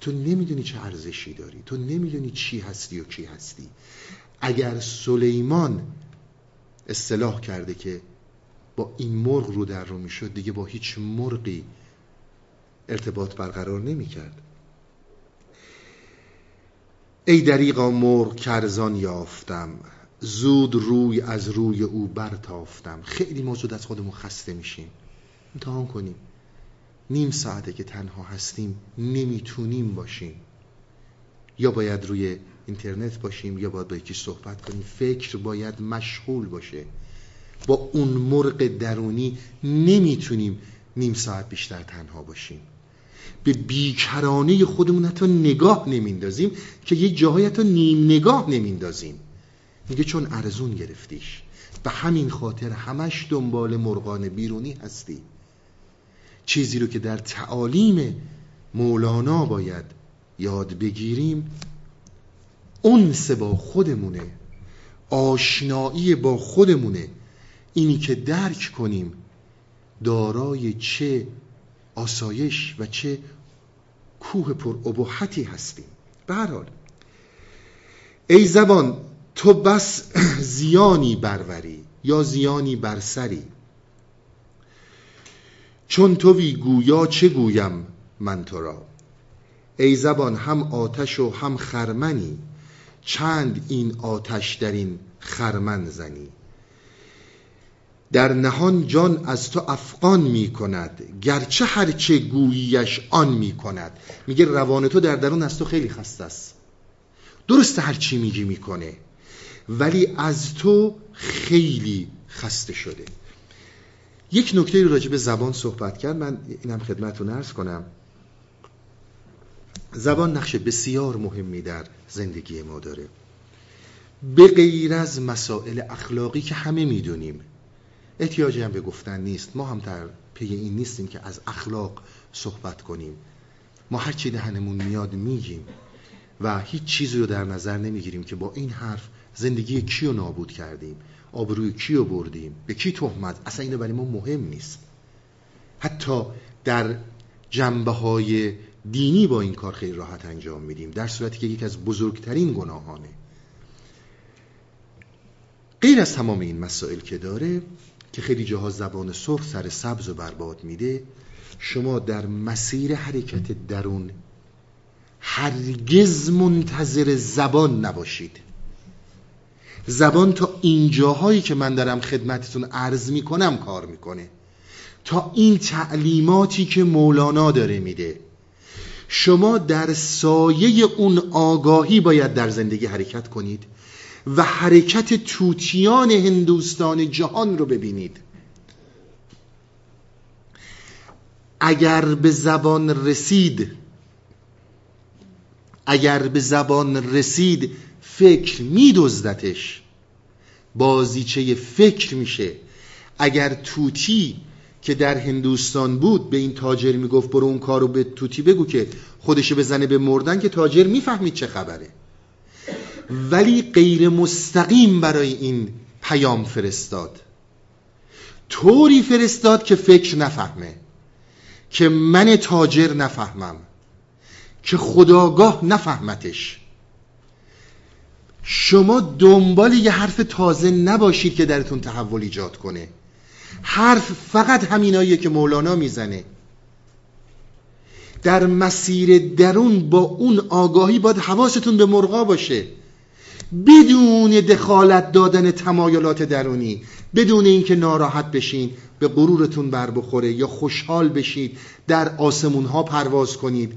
تو نمی‌دونی چه ارزشی داری تو نمی‌دونی چی هستی و کی هستی. اگر سلیمان اصطلاح کرده که با این مرغ رو در رو می‌شد دیگه با هیچ مرغی ارتباط برقرار نمی‌کرد. ای دریقا مرغ کرزان یافتم. زود روی از روی او برتافتم. خیلی ما از خودمون خسته میشیم. امتحان کنیم. نیم ساعته که تنها هستیم نمی‌تونیم باشیم. یا باید روی اینترنت باشیم یا باید با یکی صحبت کنیم. فکر باید مشغول باشه. با اون مرغ درونی نمی‌تونیم نیم ساعت بیشتر تنها باشیم. به بیکرانه خودمون حتی نگاه نمیندازیم که یه جاهای حتی نیم نگاه نمیندازیم. میگه چون ارزون گرفتیش. به همین خاطر همش دنبال مرغان بیرونی هستی. چیزی رو که در تعالیم مولانا باید یاد بگیریم اونس با خودمونه آشنایی با خودمونه. اینی که درک کنیم دارای چه آسایش و چه کوه پر ابهتی هستیم. به هر حال ای زبان تو بس زیانی بروری یا زیانی برسری چون توی گویا چه گویم من تو را؟ ای زبان هم آتش و هم خرمنی چند این آتش در این خرمن زنی؟ در نهان جان از تو افغان می کند گرچه هرچه گوییش آن می کند. میگه روان تو در درون از تو خیلی خسته است. درست هرچی میگی می‌کنه. ولی از تو خیلی خسته شده. یک نکته رو راجع به زبان صحبت کرد. من اینم خدمتتون عرض کنم. زبان نقش بسیار مهمی در زندگی ما داره. به غیر از مسائل اخلاقی که همه می‌دونیم. احتیاجی هم به گفتن نیست. ما هم در پی این نیستیم که از اخلاق صحبت کنیم. ما هر چی دهنمون میاد میگیم و هیچ چیزی رو در نظر نمی‌گیریم که با این حرف زندگی کی رو نابود کردیم؟ آبروی کی رو بردیم؟ به کی تهمت؟ اصلا اینو برای ما مهم نیست. حتی در جنبه های دینی با این کار خیلی راحت انجام میدیم در صورتی که یکی از بزرگترین گناهانه. غیر از تمام این مسائل که داره که خیلی جاها زبان سرخ سر سبز و برباد میده شما در مسیر حرکت درون هرگز منتظر زبان نباشید. زبان تا اینجاهایی که من دارم خدمتتون عرض می‌کنم کار می‌کنه. تا این تعلیماتی که مولانا داره میده. شما در سایه اون آگاهی باید در زندگی حرکت کنید و حرکت توتیان هندوستان جهان رو ببینید. اگر به زبان رسید اگر به زبان رسید فکر میدزدتش. بازیچه فکر میشه. اگر توتی که در هندوستان بود به این تاجر می‌گفت برو اون کارو به توتی بگو که خودشو بزنه به مردن که تاجر می‌فهمید چه خبره. ولی غیر مستقیم برای این پیام فرستاد. طوری فرستاد که فکر نفهمه. که من تاجر نفهمم. که خداگاه نفهمتش. شما دنبال یه حرف تازه نباشید که درتون تحول ایجاد کنه. حرف فقط همیناییه که مولانا می‌زنه. در مسیر درون با اون آگاهی باید حواستون به مرغا باشه. بدون دخالت دادن تمایلات درونی بدون اینکه ناراحت بشین به غرورتون بر بخوره یا خوشحال بشید در آسمون ها پرواز کنید.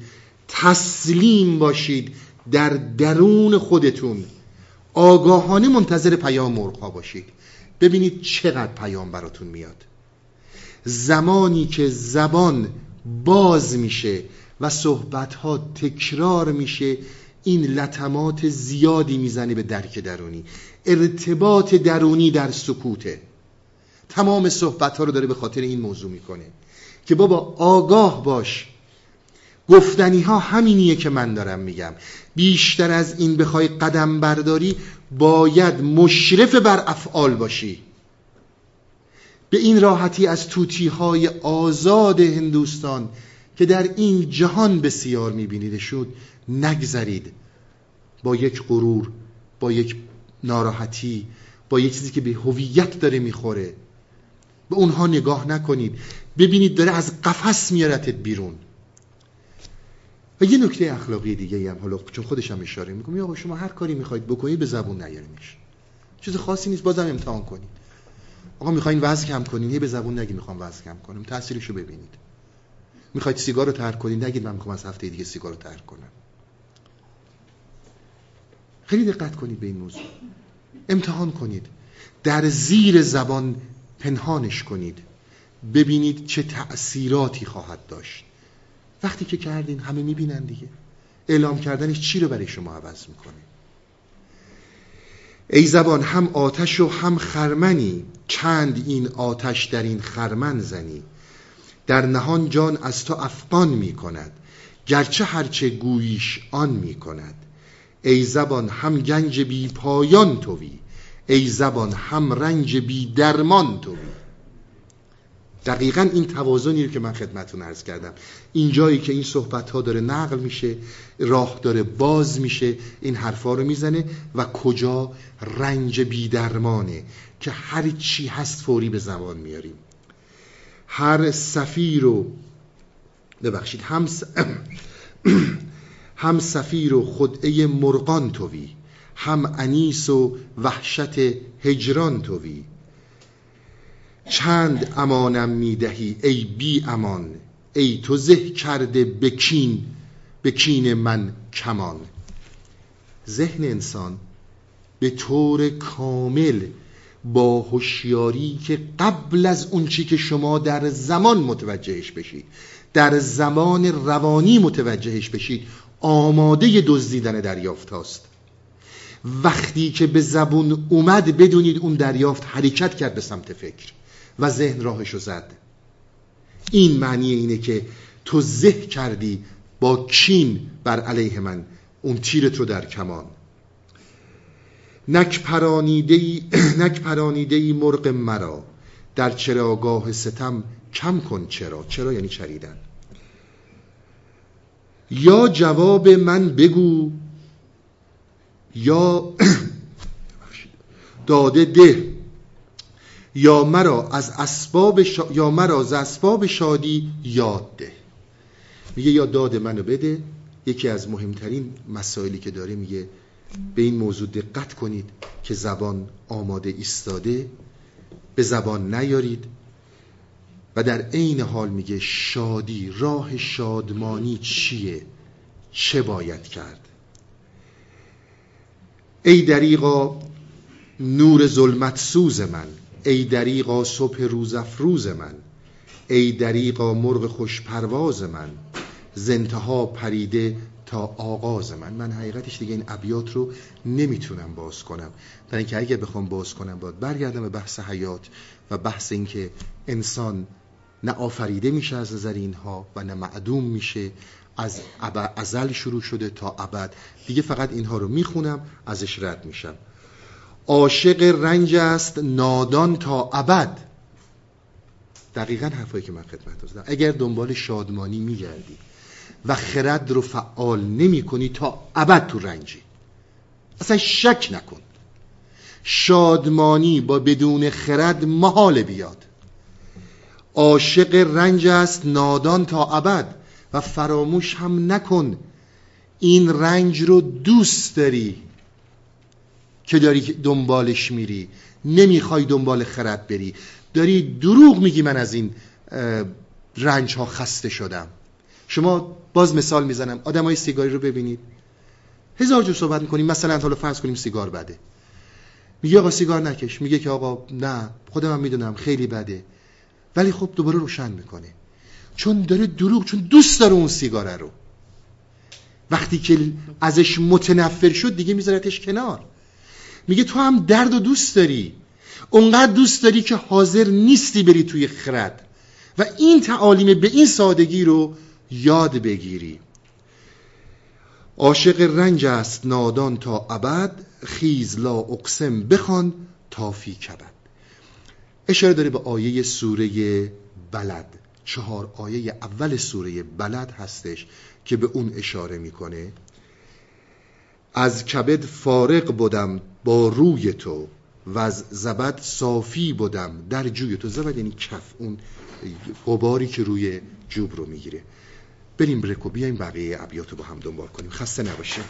تسلیم باشید در درون خودتون. آگاهانه منتظر پیام مرغ باشید. ببینید چقدر پیام براتون میاد. زمانی که زبان باز میشه و صحبت ها تکرار میشه این لطمات زیادی می‌زنه به درک درونی. ارتباط درونی در سکوته. تمام صحبت ها رو داره به خاطر این موضوع می‌کنه که بابا آگاه باش. گفتنی ها همینیه که من دارم میگم. بیشتر از این بخوای قدم برداری باید مشرف بر افعال باشی. به این راحتی از توتی های آزاد هندوستان که در این جهان بسیار می‌بینید شد نگذرید. با یک غرور با یک ناراحتی با یک چیزی که به هویت داره می‌خوره. به اونها نگاه نکنید. ببینید داره از قفس میارتت بیرون. و یه نکته اخلاقی دیگه هم حالا چون خودش هم اشاره یا شما هر کاری می‌خواید بکنید به زبون نیارینش چیز خاصی نیست بازم امتحان کنید. آقا می‌خواین وزن کم کنین یه به زبون نگی می‌خوام وزن کم کنم. تاثیرشو ببینید. می‌خواید سیگار رو ترک کنید نگید من می‌خوام از هفته دیگه سیگار رو ترک کنم. خیلی دقت کنید به این موضوع. امتحان کنید. در زیر زبان پنهانش کنید. ببینید چه تأثیراتی خواهد داشت. وقتی که کردین همه می‌بینن دیگه. اعلام کردنش چی رو برای شما عوض می‌کنه؟ ای زبان هم آتش و هم خرمنی. چند این آتش در این خرمن زنی؟ در نهان جان از تو افغان می‌کند. گرچه هرچه گویش آن می‌کند. ای زبان هم گنج بی پایان توی. ای زبان هم رنج بی درمان توی. دقیقا این توازنی رو که من خدمتون عرض کردم. این جایی که این صحبت ها داره نقل میشه راه داره باز میشه این حرفا رو می‌زنه و کجا رنج بیدرمانه که هر چی هست فوری به زبان میاریم. هر سفیر رو ببخشید هم هم سفیر و خدعه مرغان توی هم انیس و وحشت هجران توی. چند امانم می‌دهی ای بی امان؟ ای تو زه کرده بکین بکین من کمان. ذهن انسان به طور کامل با هوشیاری که قبل از اون چی که شما در زمان متوجهش بشید در زمان روانی متوجهش بشید آماده دزدیدن دریافت هاست. وقتی که به زبون اومد بدونید اون دریافت حرکت کرد به سمت فکر. و ذهن راهشو زد. این معنی اینه که تو زه کردی با کین بر علیه من اون تیرت رو در کمان. نک پرانیده نک پرانیده مرغ مرا. در چراگاه ستم کم کن چرا. چرا یعنی چریدن. یا جواب من بگو. یا داده ده. یا مرا از اسباب یا مرا از اسباب شادی یاد ده. میگه یا داد منو بده. یکی از مهمترین مسائلی که داره میگه به این موضوع دقت کنید که زبان آماده ایستاده به زبان نیارید و در عین حال میگه شادی راه شادمانی چیه؟ چه باید کرد؟ ای دریقا نور ظلمت سوز من. ای دریقا صبح روز افروز من ای دریقا مرغ خوش پرواز من زنتها پریده تا آغاز من. من حقیقتش دیگه این ابیات رو نمی‌تونم باز کنم. در اینکه اگه بخوام باز کنم باید برگردم به بحث حیات و بحث اینکه انسان نه آفریده میشه از نظر اینها و نه معدوم میشه. از ازل شروع شده تا ابد. دیگه فقط اینها رو می‌خونم ازش رد میشم. عاشق رنج است نادان تا ابد. دقیقا حرفایی که من خدمت دادم اگر دنبال شادمانی میگردی و خرد رو فعال نمی کنی تا ابد تو رنجی. اصلا شک نکن. شادمانی با بدون خرد محال بیاد. عاشق رنج است نادان تا ابد. و فراموش هم نکن. این رنج رو دوست داری. که داری دنبالش میری. نمی‌خوای دنبال خرد بری. داری دروغ میگی من از این رنج ها خسته شدم. شما باز مثال می‌زنم. آدم های سیگاری رو ببینید. هزار جو صحبت می‌کنیم. مثلا حالا فرض کنیم سیگار بده. میگه آقا سیگار نکش. میگه که آقا نه خودم هم می‌دونم خیلی بده. ولی خب دوباره روشن می‌کنه. چون داره دروغ چون دوست داره اون سیگاره رو. وقتی که ازش متنفر شد دیگه میذارتش کنار. میگه تو هم درد و دوست داری. اونقدر دوست داری که حاضر نیستی بری توی خرد. و این تعالیم به این سادگی رو یاد بگیری. عاشق رنج است نادان تا ابد. خیز لا اقسم بخوان تا فی کبد. اشاره داره به آیه سوره بلد. چهار آیه اول سوره بلد هستش که به اون اشاره می‌کنه. از کبد فارق بودم با روی تو و از زبد صافی بودم در جوی تو. زبد یعنی کف اون قباری که روی جوب رو می‌گیره. بریم برکو بیایم بقیه ابیات رو با هم دنبال کنیم. خسته نباشیم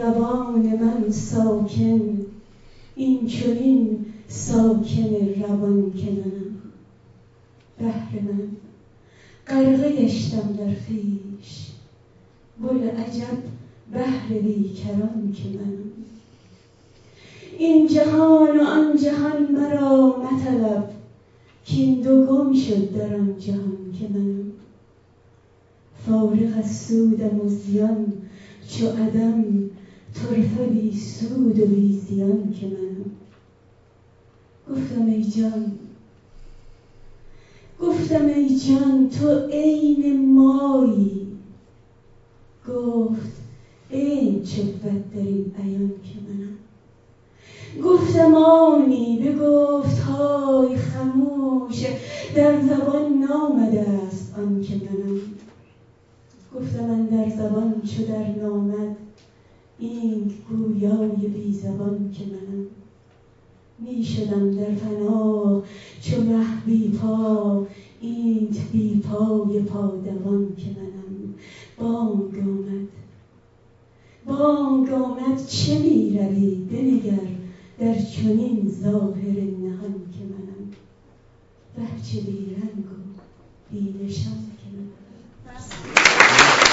روان من ساکن این چنین ساکن روان که منم. بهر من غرقه گشتم در خیش. بل عجب بهر بیکران که منم. این جهان و آن جهان مرا مطلب این دو گم شد در آن جهان که منم. فارغ از سودم و زیان چو عدم طرفه بی سود و بی زیان که منم گفتم ای جان گفتم ای جان تو عین مایی. گفت این چفت در این بیان که منم. گفتم آنی بگفت های خموش در زبان نامده است آن که منم. گفتم من در زبان چو در نامد این گویای بی زبان که منم می شدم در فنا چو مه بی پا اینت بی پای پادوان که منم. بانگ آمد. بانگ آمد چه می روی بنگر در چنین ظاهر نهان که منم؟ بچه بی رنگ و بی نشان که منم.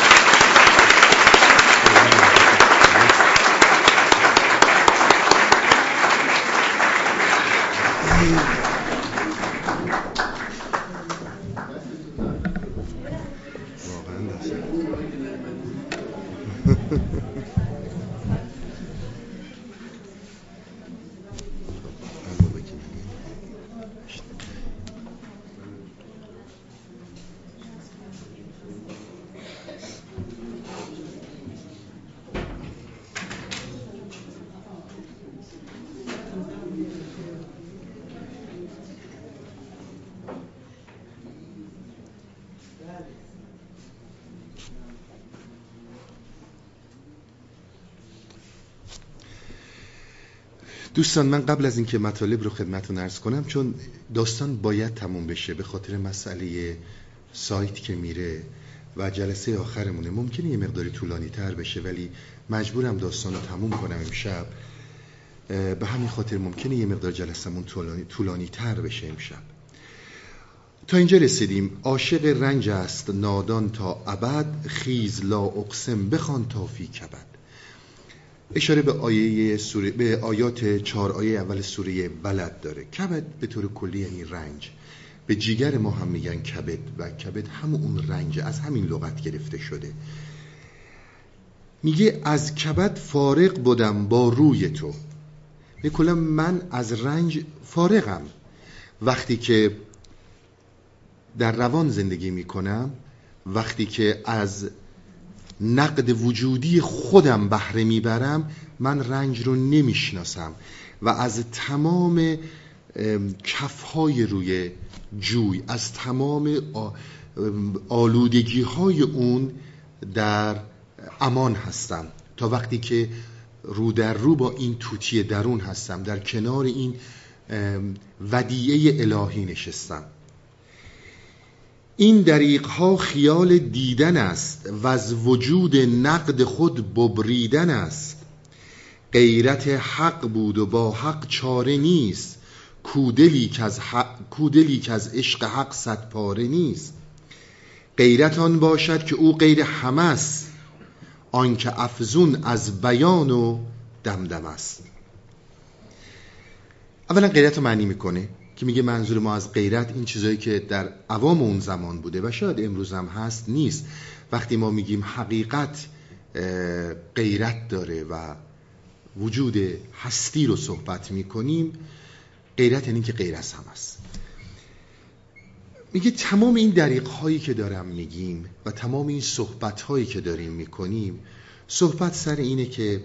دوستان من قبل از اینکه مطالب رو خدمتتون ارز کنم چون داستان باید تموم بشه به خاطر مسئله سایت که میره و جلسه آخرمونه. ممکنه یه مقداری طولانی تر بشه ولی مجبورم داستان رو تموم کنم امشب. به همین خاطر ممکنه یه مقدار جلسمون طولانی, طولانی تر بشه امشب. تا اینجا رسیدیم. عاشق رنج است. نادان تا ابد. خیز لا اقسم. بخوان تا فی کبد. اشاره به آیه سوره به آیات چهار آیه اول سوره بلد داره. کبد به طور کلی یعنی رنج. به جیگر ما هم میگن کبد و کبد همون اون رنج از همین لغت گرفته شده. میگه از کبد فارق بودم با روی تو. کلا من از رنج فارغم. وقتی که در روان زندگی می‌کنم وقتی که از نقد وجودی خودم بهره می‌برم من رنج رو نمی‌شناسم و از تمام کفهای روی جوی از تمام آلودگی های اون در امان هستم. تا وقتی که رو در رو با این توتی درون هستم در کنار این ودیعه الهی نشستم. این دریقها خیال دیدن است و از وجود نقد خود ببریدن است. غیرت حق بود و با حق چاره نیست. کودلی که از, که از عشق حق صد پاره نیست. غیرت آن باشد که او غیر همه است. آنکه افزون از بیان و دمدم است. اولا غیرت رو معنی می‌کنه. که میگه منظور ما از غیرت این چیزایی که در عوام اون زمان بوده و شاید امروز هم هست نیست. وقتی ما میگیم حقیقت غیرت داره و وجود هستی رو صحبت می‌کنیم غیرت یعنی که غیر از هم است میگه تمام این دریق هایی که دارم میگیم و تمام این صحبت هایی که داریم می‌کنیم صحبت سر اینه که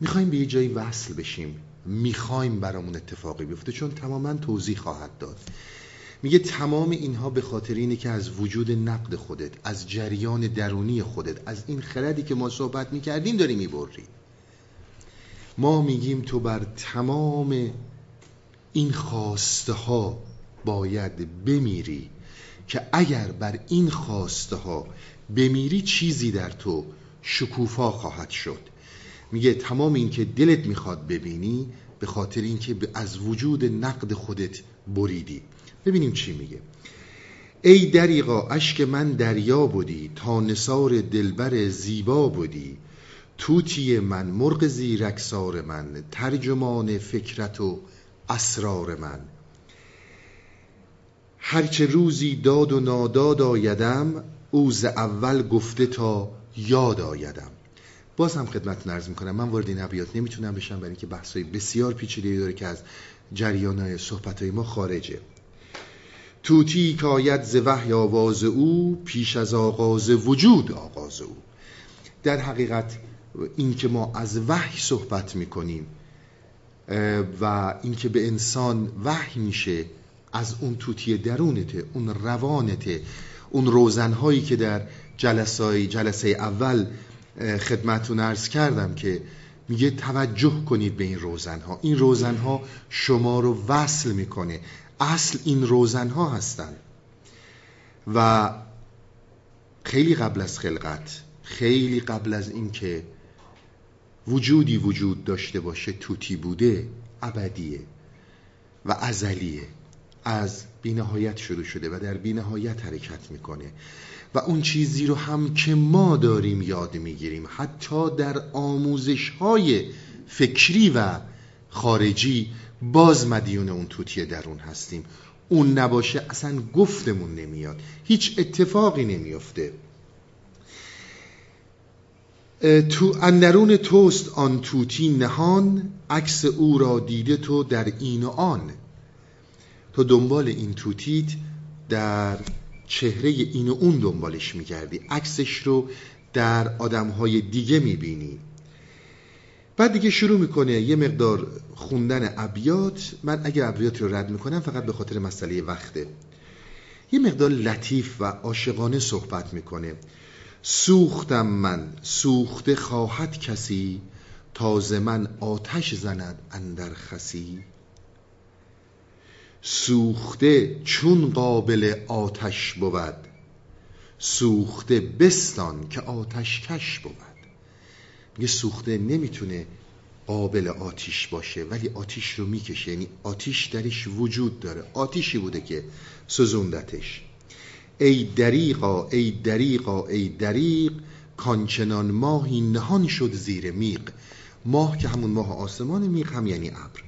می‌خوایم به یه جایی وصل بشیم. می‌خوایم برامون اتفاقی بیفته چون تماما توضیح خواهد داد. میگه تمام اینها به خاطر اینه که از وجود نقد خودت از جریان درونی خودت از این خردی که ما صحبت می‌کردیم داری می‌بری. ما میگیم تو بر تمام این خواسته ها باید بمیری که اگر بر این خواسته ها بمیری چیزی در تو شکوفا خواهد شد. میگه تمام این که دلت می‌خواد ببینی به خاطر اینکه از وجود نقد خودت بریدی. ببینیم چی میگه. ای دریقا اشک من دریا بودی تا نصار دلبر زیبا بودی. توتی من مرغ زیرکسار من ترجمان فکرت و اسرار من. هرچه روزی داد و ناداد آیدم اوز اول گفته تا یاد آیدم. باز هم خدمت نرز می‌کنم من وارد این ابیات نمی‌تونم بشم برای اینکه بحثای بسیار پیچیده داره که از جریان های صحبت های ما خارجه. توتی که آید ز وحی آواز او پیش از آغاز وجود آغاز او. در حقیقت این که ما از وحی صحبت می‌کنیم و اینکه به انسان وحی میشه از اون توتی درونته اون روانته اون روزنهایی که در جلسه, جلسه اول خدمتون ارز کردم که میگه توجه کنید به این روزنها. این روزنها شما رو وصل می‌کنه. اصل این روزنها هستن. و خیلی قبل از خلقت خیلی قبل از اینکه وجودی وجود داشته باشه توتی بوده ابدیه و ازلیه. از بینهایت شروع شده و در بینهایت حرکت می‌کنه. و اون چیزی رو هم که ما داریم یاد می‌گیریم حتی در آموزش های فکری و خارجی باز مدیون اون توتی درون هستیم. اون نباشه اصلا گفتمون نمیاد. هیچ اتفاقی نمیافته. تو اندرون توست آن توتی نهان عکس او را دیده تو در این و آن. تو دنبال این توتیت در چهره این و اون دنبالش میگردی عکسش رو در آدمهای دیگه می‌بینی. بعد دیگه شروع می‌کنه یه مقدار خوندن ابیات. من اگه ابیات رو رد می‌کنم فقط به خاطر مسئله وقته. یه مقدار لطیف و عاشقانه صحبت می‌کنه. سوختم من سوخته خواهد کسی تازه من آتش زند اندر خسی. سوخته چون قابل آتش بود. سوخته بستان که آتش کش بود. میگه سوخته نمی‌تونه قابل آتیش باشه ولی آتیش رو می‌کشه. یعنی آتیش درش وجود داره. آتیشی بوده که سزوندتش ای دریقا ای دریقا ای دریق کانچنان ماهی نهان شد زیر میق ماه که همون ماه آسمان میق هم یعنی ابر.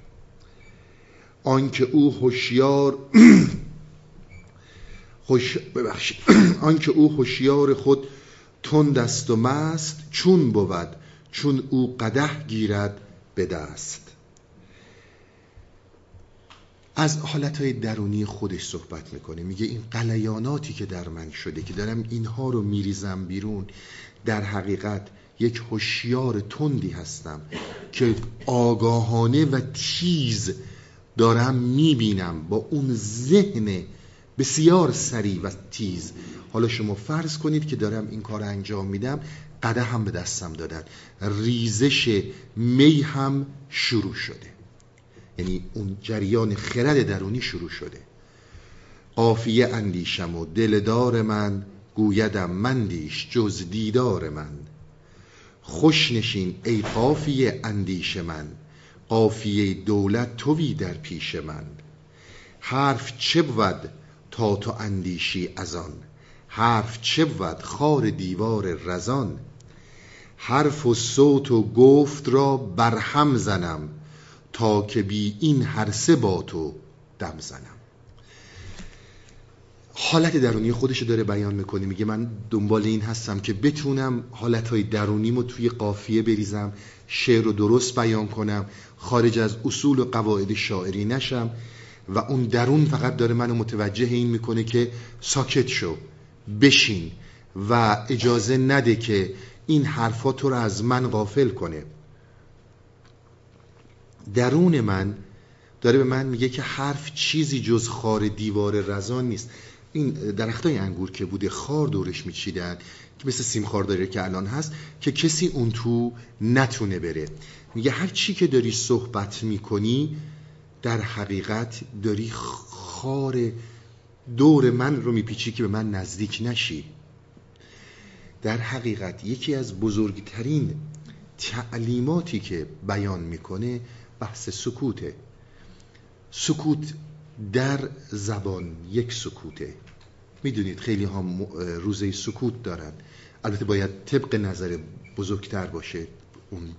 آنکه او هوشیار خوش ببخشید. آنکه او هوشیار خود تند است و مست چون بود. چون او قده گیرد به دست. از حالتهای درونی خودش صحبت می‌کنه. میگه این قلیاناتی که در من شده که دارم اینها رو میریزم بیرون در حقیقت یک هوشیار تندی هستم که آگاهانه و تیز دارم می‌بینم با اون ذهن بسیار سریع و تیز. حالا شما فرض کنید که دارم این کار انجام میدم قده هم به دستم دادن. ریزش می هم شروع شده. یعنی اون جریان خرد درونی شروع شده. قافیه اندیشم و دلدار من گویدم مندیش جز دیدار من. خوش نشین ای قافیه اندیش من. قافیه دولت توی در پیش من. حرف چه بود تا تو اندیشی از آن؟ حرف چه بود خار دیوار رزان؟ حرف و صوت و گفت را برهم زنم تا که بی این هر سه با تو دم زنم. حالت درونی خودش داره بیان می‌کنه. میگه من دنبال این هستم که بتونم حالتهای درونیمو توی قافیه بریزم شعر رو درست بیان کنم خارج از اصول و قواعد شاعری نشم. و اون درون فقط داره منو متوجه این می‌کنه که ساکت شو بشین و اجازه نده که این حرفات رو از من غافل کنه. درون من داره به من میگه که حرف چیزی جز خار دیوار رزان نیست. این درختای انگور که بوده خار دورش میچیدن که مثل سیم خار داره که الان هست که کسی اون تو نتونه بره. میگه هر چی که داری صحبت می‌کنی در حقیقت داری خار دور من رو میپیچی که به من نزدیک نشی. در حقیقت یکی از بزرگترین تعلیماتی که بیان می‌کنه بحث سکوته. سکوت در زبان یک سکوته. می‌دونید خیلی ها روزه سکوت دارن. البته باید طبق نظر بزرگتر باشه اون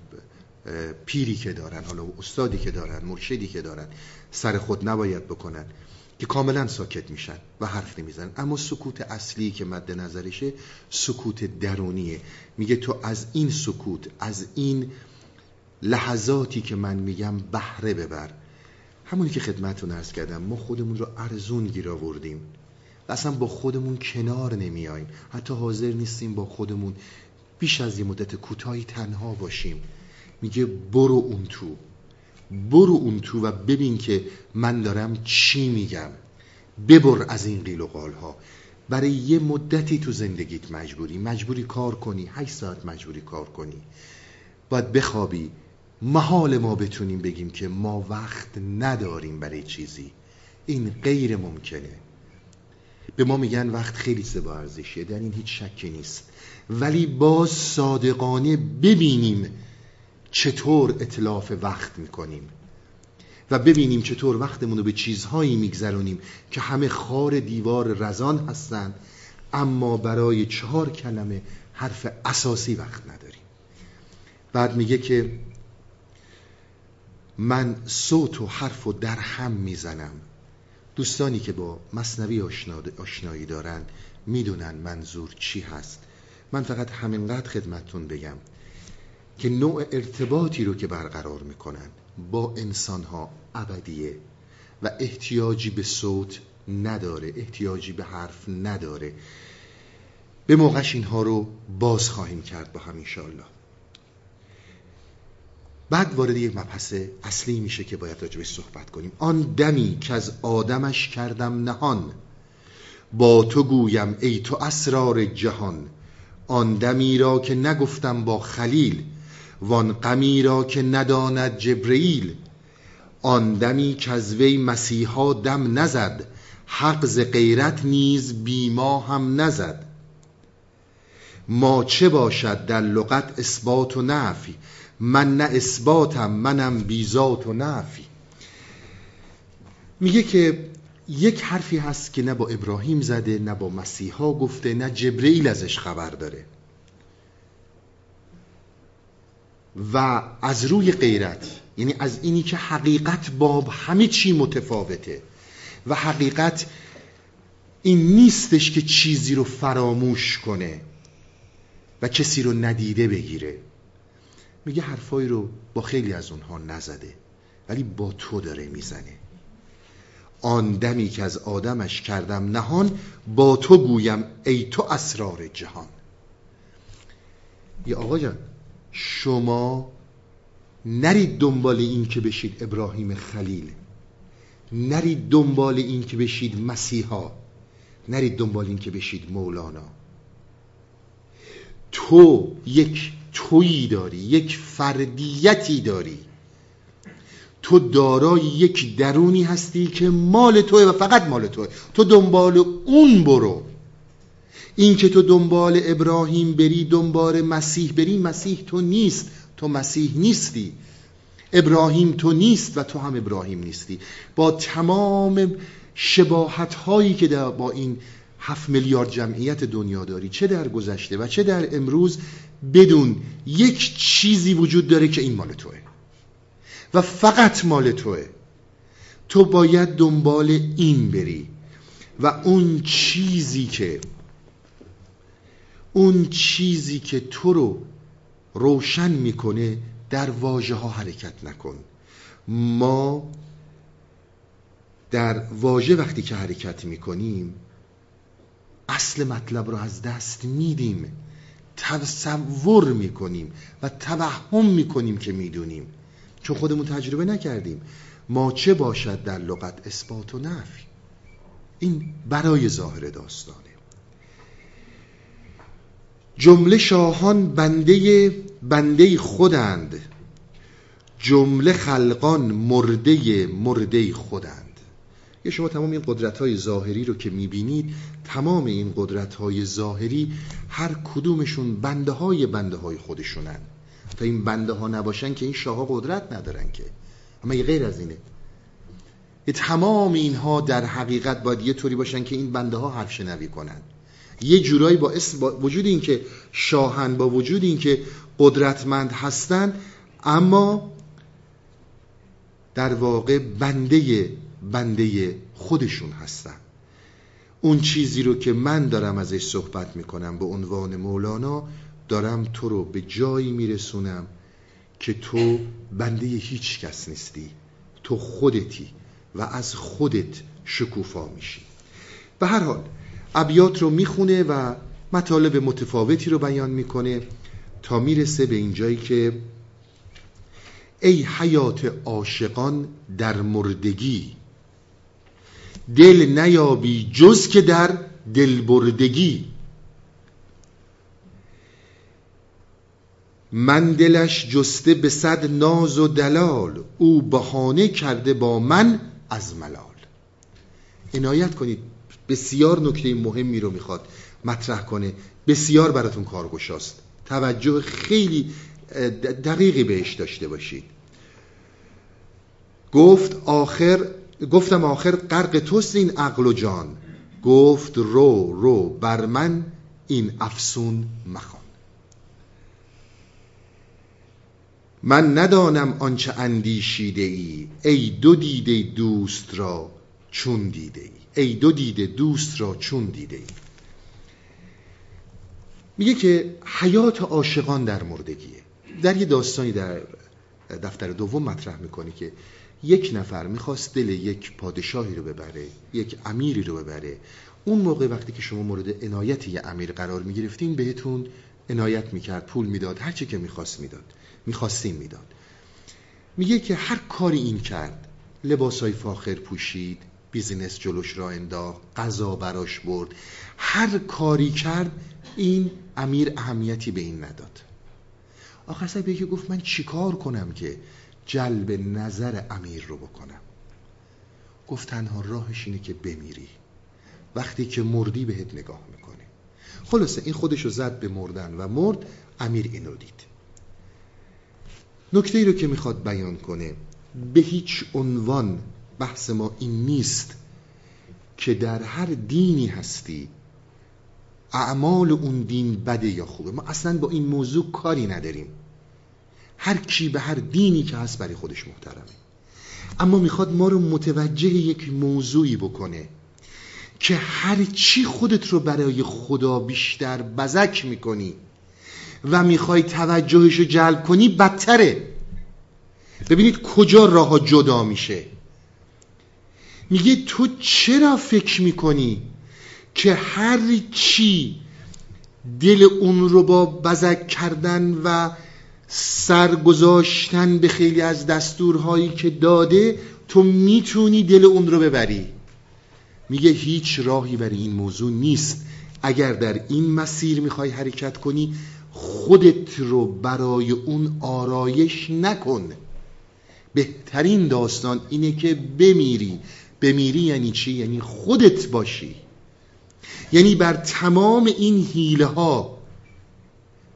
پیری که دارن حالا استادی که دارن مرشدی که دارن سر خود نباید بکنن که کاملا ساکت میشن و حرف نمی‌زنن. اما سکوت اصلی که مد نظرشه سکوت درونیه. میگه تو از این سکوت از این لحظاتی که من میگم بهره ببر. همونی که خدمتتون ارز کردم ما خودمون رو ارزون گیر آوردیم اصلا با خودمون کنار نمیاییم. حتی حاضر نیستیم با خودمون بیش از یه مدت کوتاهی تنها باشیم. میگه برو اون تو. برو اون تو و ببین که من دارم چی میگم. ببر از این قیل و قال ها برای یه مدتی تو زندگیت مجبوری. مجبوری کار کنی. هشت ساعت مجبوری کار کنی. باید بخوابی. محال ما بتونیم بگیم که ما وقت نداریم برای چیزی. این غیر ممکنه. به ما میگن وقت خیلی زبا ارزشه در این هیچ شکی نیست. ولی باز صادقانه ببینیم چطور اطلاف وقت می‌کنیم و ببینیم چطور وقتمون رو به چیزهایی میگذرونیم که همه خار دیوار رزان هستند اما برای چهار کلمه حرف اساسی وقت نداریم. بعد میگه که من صوت و حرف و در هم می‌زنم. دوستانی که با مصنوی آشنایی دارن می‌دونن منظور چی هست. من فقط همینقدر خدمتتون بگم که نوع ارتباطی رو که برقرار می‌کنن با انسان ها ابدیه و احتیاجی به صوت نداره احتیاجی به حرف نداره. به موقعش اینها رو باز خواهیم کرد با هم انشاءالله. بعد وارد یک مبحث اصلی میشه که باید راجبش صحبت کنیم. آن دمی که از آدمش کردم نهان با تو گویم ای تو اسرار جهان. آن دمی را که نگفتم با خلیل وان غمی را که نداند جبرئیل آن دمی که از وی مسیحا دم نزد حق ز غیرت نیز بیما هم نزد. ما چه باشد در لغت اثبات و نفی؟ من نه اثباتم منم بیزات و نفی. میگه که یک حرفی هست که نه با ابراهیم زده نه با مسیحا گفته نه جبرئیل ازش خبر داره. و از روی غیرت یعنی از اینی که حقیقت با همه چی متفاوته. و حقیقت این نیستش که چیزی رو فراموش کنه و کسی رو ندیده بگیره. میگه حرفایی رو با خیلی از اونها نزده ولی با تو داره می‌زنه. آن دمی که از آدمش کردم نهان با تو گویم ای تو اسرار جهان. یه آقا جان شما نرید دنبال این که بشید ابراهیم خلیل. نرید دنبال این که بشید مسیحا. نرید دنبال این که بشید مولانا. تو یک تویی داری یک فردیتی داری. تو دارای یک درونی هستی که مال توه و فقط مال توه. تو دنبال اون برو. این که تو دنبال ابراهیم بری دنبال مسیح بری مسیح تو نیست. تو مسیح نیستی. ابراهیم تو نیست و تو هم ابراهیم نیستی. با تمام شباهت هایی که با این هفت میلیارد جمعیت دنیا داری چه در گذشته و چه در امروز بدون یک چیزی وجود داره که این مال توه. و فقط مال توه. تو باید دنبال این بری و اون چیزی که اون چیزی که تو رو روشن می‌کنه در واژه ها حرکت نکن. ما در واژه وقتی که حرکت می‌کنیم اصل مطلب رو از دست میدیم. تصور می‌کنیم و توهم می‌کنیم که می‌دونیم. چون خودمون تجربه نکردیم. ما چه باشد در لغت اثبات و نفی؟ این برای ظاهر داستانه. جمله شاهان بنده بنده خودند. جمله خلقان مرده مرده خودند. یه شما تمام این قدرت های ظاهری رو که می‌بینید تمام این قدرت های ظاهری هر کدومشون بنده های بنده های خودشونن. تا این بنده ها نباشن که این شاه قدرت ندارن که. اما یه غیر از اینه. تمام اینها در حقیقت باید یه طوری باشن که این بنده ها حرف شنوی کنن. یه جورایی با, اسم با وجود این که شاهن با وجود این که قدرتمند هستن اما در واقع بنده بنده خودشون هستن. اون چیزی رو که من دارم ازش صحبت می‌کنم به عنوان مولانا دارم تو رو به جایی میرسونم که تو بنده هیچ کس نیستی. تو خودتی و از خودت شکوفا میشی. به هر حال ابیات رو می‌خونه و مطالب متفاوتی رو بیان می‌کنه تا می‌رسه به اینجایی که ای حیات عاشقان در مردگی دل نیابی جز که در دلبردگی. من دلش جسته به صد ناز و دلال او بهانه کرده با من از ملال. عنایت کنید بسیار نکته مهمی رو می‌خواد مطرح کنه. بسیار براتون کارگشاست. توجه خیلی دقیقی بهش داشته باشید. گفت آخر گفتم آخر غرق توست این عقل و جان. گفت رو رو بر من این افسون مخوان. من ندانم آنچه اندیشیده ای ای دو دیده دوست را چون دیده ای ای دو دیده دوست را چون دیده ای میگه که حیات عاشقان در مردگیه. در یه داستانی در دفتر دوم مطرح می‌کنه که یک نفر می‌خواست دل یک پادشاهی رو ببره یک امیری رو ببره. اون موقع وقتی که شما مورد عنایت یه امیر قرار می‌گرفتین بهتون عنایت می‌کرد پول می‌داد هر چی که می‌خواست می‌داد می‌خواستین می‌داد. میگه که هر کاری این کرد لباسای فاخر پوشید بیزینس جلوش را انداخت غذا براش برد. هر کاری کرد این امیر اهمیتی به این نداد. آخر سر که گفت من چیکار کنم که جلب نظر امیر رو بکنم. گفت تنها راهش اینه که بمیری. وقتی که مردی بهت نگاه می‌کنه. خلاصه این خودش رو زد به مردن و مرد امیر اینو دید. نکته ای رو که می‌خواد بیان کنه به هیچ عنوان بحث ما این نیست که در هر دینی هستی اعمال اون دین بده یا خوبه. ما اصلا با این موضوع کاری نداریم. هر کی به هر دینی که هست برای خودش محترمه. اما می‌خواد ما رو متوجه یک موضوعی بکنه که هر چی خودت رو برای خدا بیشتر بزک می‌کنی و می‌خوای توجهش رو جلب کنی بدتره. ببینید کجا راه جدا میشه. میگه تو چرا فکر می‌کنی که هر چی دل اون رو با بزک کردن و سرگذاشتن به خیلی از دستورهایی که داده تو می‌تونی دل اون رو ببری. میگه هیچ راهی برای این موضوع نیست. اگر در این مسیر می‌خوای حرکت کنی خودت رو برای اون آرایش نکن. بهترین داستان اینه که بمیری. بمیری یعنی چی؟ یعنی خودت باشی. یعنی بر تمام این حیله ها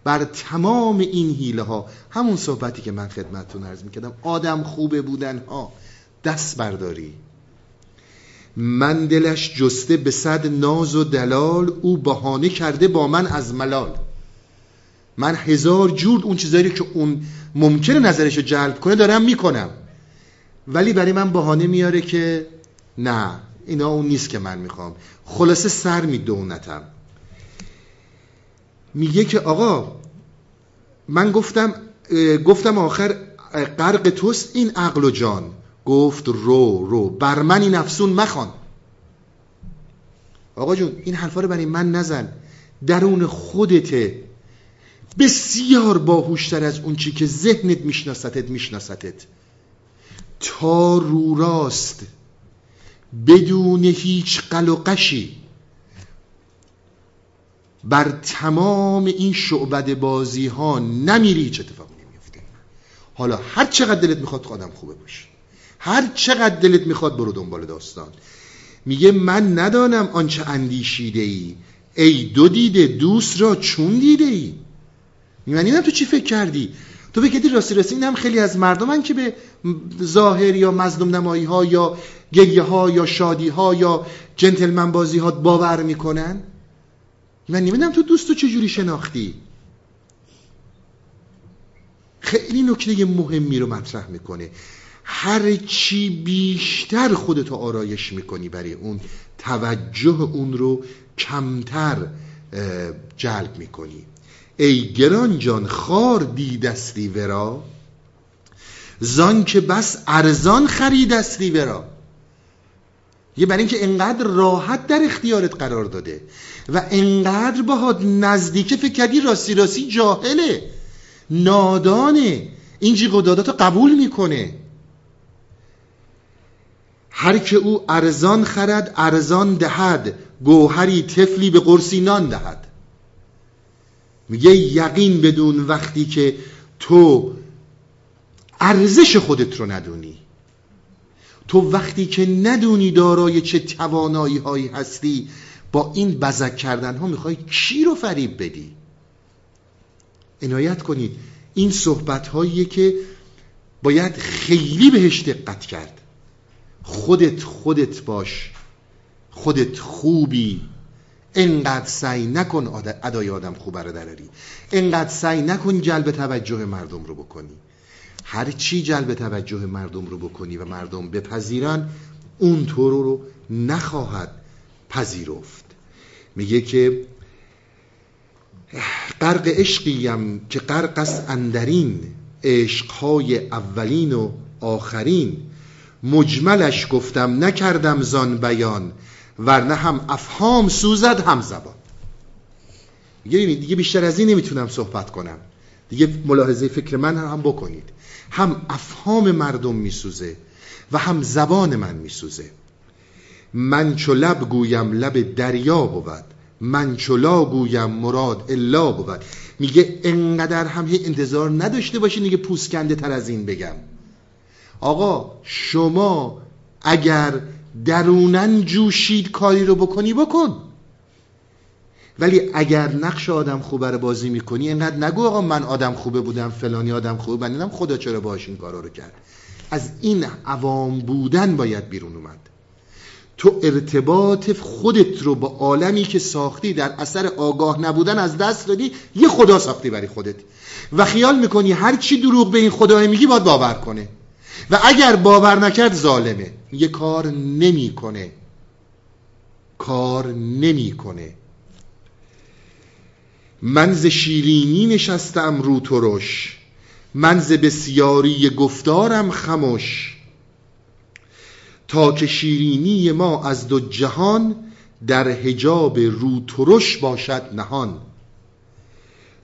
بر تمام این حیله ها همون صحبتی که من خدمتتون عرض می‌کردم. آدم خوبه بودن ها دست برداری. من دلش جسته به صد ناز و دلال او بهانه کرده با من از ملال. من هزار جور اون چیزایی که اون ممکنه نظرش رو جلب کنه دارم می‌کنم. ولی برای من بهانه میاره که نه اینا اون نیست که من می‌خوام. خلاصه سر میدونتم میگه که آقا من گفتم گفتم آخر غرق توست این عقل و جان. گفت رو رو بر من این افسون مخوان. آقا جون این حرفا رو برای من نزن. درون خودته. بسیار باهوشتر از اون چی که ذهنت میشناستت میشناستت. تا رو راست بدون هیچ قل و قشی بر تمام این شعبد بازی ها نمیری هیچ اتفاقی نمیفته حالا هر چقدر دلت می‌خواد آدم خوبه باشی. هر چقدر دلت می‌خواد برو دنبال داستان. میگه من ندانم آنچه اندیشیده ای ای دو دیده دوست را چون دیده ای میگه تو چی فکر کردی؟ تو فکر کردی راستی راستی؟ این هم خیلی از مردمن که به ظاهر یا مظلوم نمایی ها یا گریه ها یا شادی ها یا جنتلمن بازی ها باور می‌کنن. من نمی‌دونم تو دوستو چجوری شناختی. خیلی نکته مهمی رو مطرح می‌کنه. هر چی بیشتر خودتو آرایش می‌کنی برای اون توجه اون رو کمتر جلب می‌کنی. ای گران جان خار دیدستی ورا. زان که بس ارزان خریدستی ورا. یه برای اینکه انقدر راحت در اختیارت قرار داده. و انقدر باهات نزدیکه فکر کردی راستی راستی جاهله. نادانه. این جیغ و قبول می‌کنه. هر که او ارزان خرد ارزان دهد گوهری تفلی به قرصی نان دهد. میگه یقین بدون وقتی که تو ارزش خودت رو ندونی. تو وقتی که ندونی دارای چه توانایی هایی هستی با این بزک کردن ها می‌خوای کی رو فریب بدی؟ عنایت کنید. این صحبت هاییه که باید خیلی بهش دقت کرد. خودت خودت باش. خودت خوبی. انقدر سعی نکن ادای آدم خوبه رو دراری. انقدر سعی نکن جلب توجه مردم رو بکنی. هر چی جلب توجه مردم رو بکنی و مردم بپذیرن اون تو رو نخواهد پذیرفت. میگه که غرق عشقیم که غرق است اندرین عشقهای اولین و آخرین. مجملش گفتم نکردم زان بیان ورنه هم افهام سوزد هم زبان. دیگه دیگه بیشتر از این نمی‌تونم صحبت کنم. دیگه ملاحظه فکر من هم بکنید. هم افهام مردم میسوزه و هم زبان من میسوزه. من چو لب گویم لب دریا بود من چو لا گویم مراد الا بود. میگه انقدر هم هی انتظار نداشته باشین دیگه پوسکنده تر از این بگم. آقا شما اگر درونن جوشید کاری رو بکنی بکن. ولی اگر نقش آدم خوبه رو بازی می‌کنی اینقدر نگو آقا من آدم خوبه بودم فلانی آدم خوبه من خدا چرا باش این کارا رو کرد. از این عوام بودن باید بیرون اومد. تو ارتباط خودت رو با عالمی که ساختی در اثر آگاه نبودن از دست دادی یه خدا ساختی برای خودت. و خیال می‌کنی هر چی دروغ به این خدا میگی باید باور کنه. و اگر باور نکرد ظالمه. یه کار نمی‌کنه. کار نمی‌کنه. من ز شیرینی نشستم رو ترش. من ز بسیاری گفتارم خموش تا که شیرینی ما از دو جهان در حجاب رو ترش باشد نهان.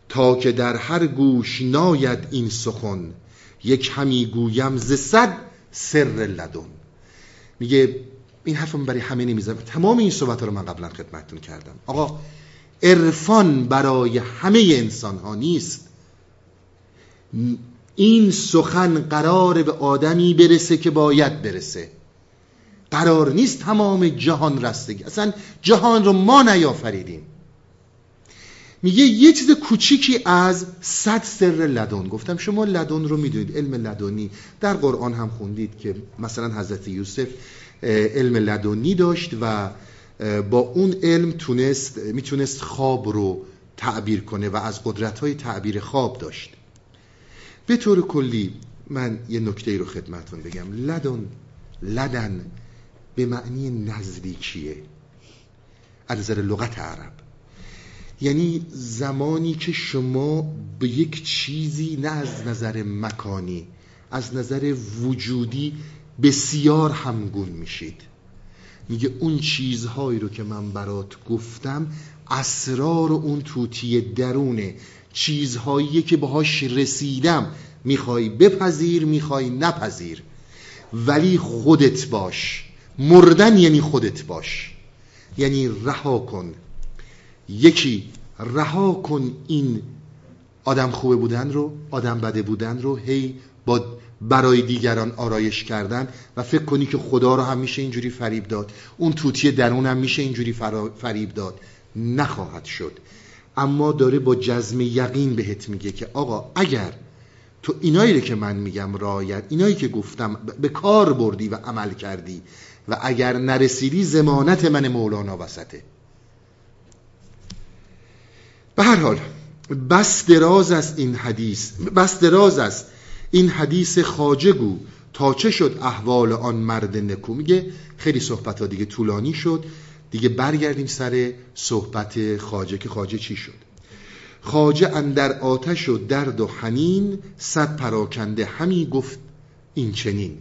تا که در هر گوش ناید این سخن یک همی گویم ز صد سر لدن. میگه این حرفم برای همه نمی‌زنم تمام این صحبت رو من قبلا خدمتتون کردم. آقا عرفان برای همه انسان ها نیست. این سخن قرار به آدمی برسه که باید برسه. قرار نیست تمام جهان رستگی اصلا جهان رو ما نیافریدیم. میگه یه چیز کوچیکی از صد سر لدن. گفتم شما لدن رو می‌دونید علم لدنی. در قرآن هم خوندید که مثلا حضرت یوسف علم لدنی داشت و با اون علم تونست می‌تونست خواب رو تعبیر کنه و از قدرت های تعبیر خواب داشت. به طور کلی من یه نکته رو خدمتون بگم. لدن لدن به معنی نزدیکیه از نظر لغت عرب. یعنی زمانی که شما به یک چیزی نه از نظر مکانی از نظر وجودی بسیار همگون میشید. میگه اون چیزهایی رو که من برات گفتم اسرار اون توتی درونه. چیزهایی که باهاش رسیدم. می‌خوای بپذیر می‌خوای نپذیر. ولی خودت باش. مردن یعنی خودت باش. یعنی رها کن. یکی رها کن این آدم خوبه بودن رو آدم بده بودن رو هی با برای دیگران آرایش کردن و فکر کنی که خدا رو هم میشه اینجوری فریب داد. اون توتی درون هم میشه اینجوری فریب داد. نخواهد شد. اما داره با جزم یقین بهت میگه که آقا اگر تو اینایی که من میگم رایت اینایی که گفتم به کار بردی و عمل کردی و اگر نرسیدی زمانت من مولانا وسطه. به هر حال بس دراز است این حدیث بس دراز است این حدیث خاجگو تا چه شد احوال آن مرد نکو. میگه خیلی صحبت ها دیگه طولانی شد دیگه برگردیم سر صحبت خاجه که خاجه چی شد. خاجه اندر آتش و درد و حنین صد پراکنده همی گفت این چنین.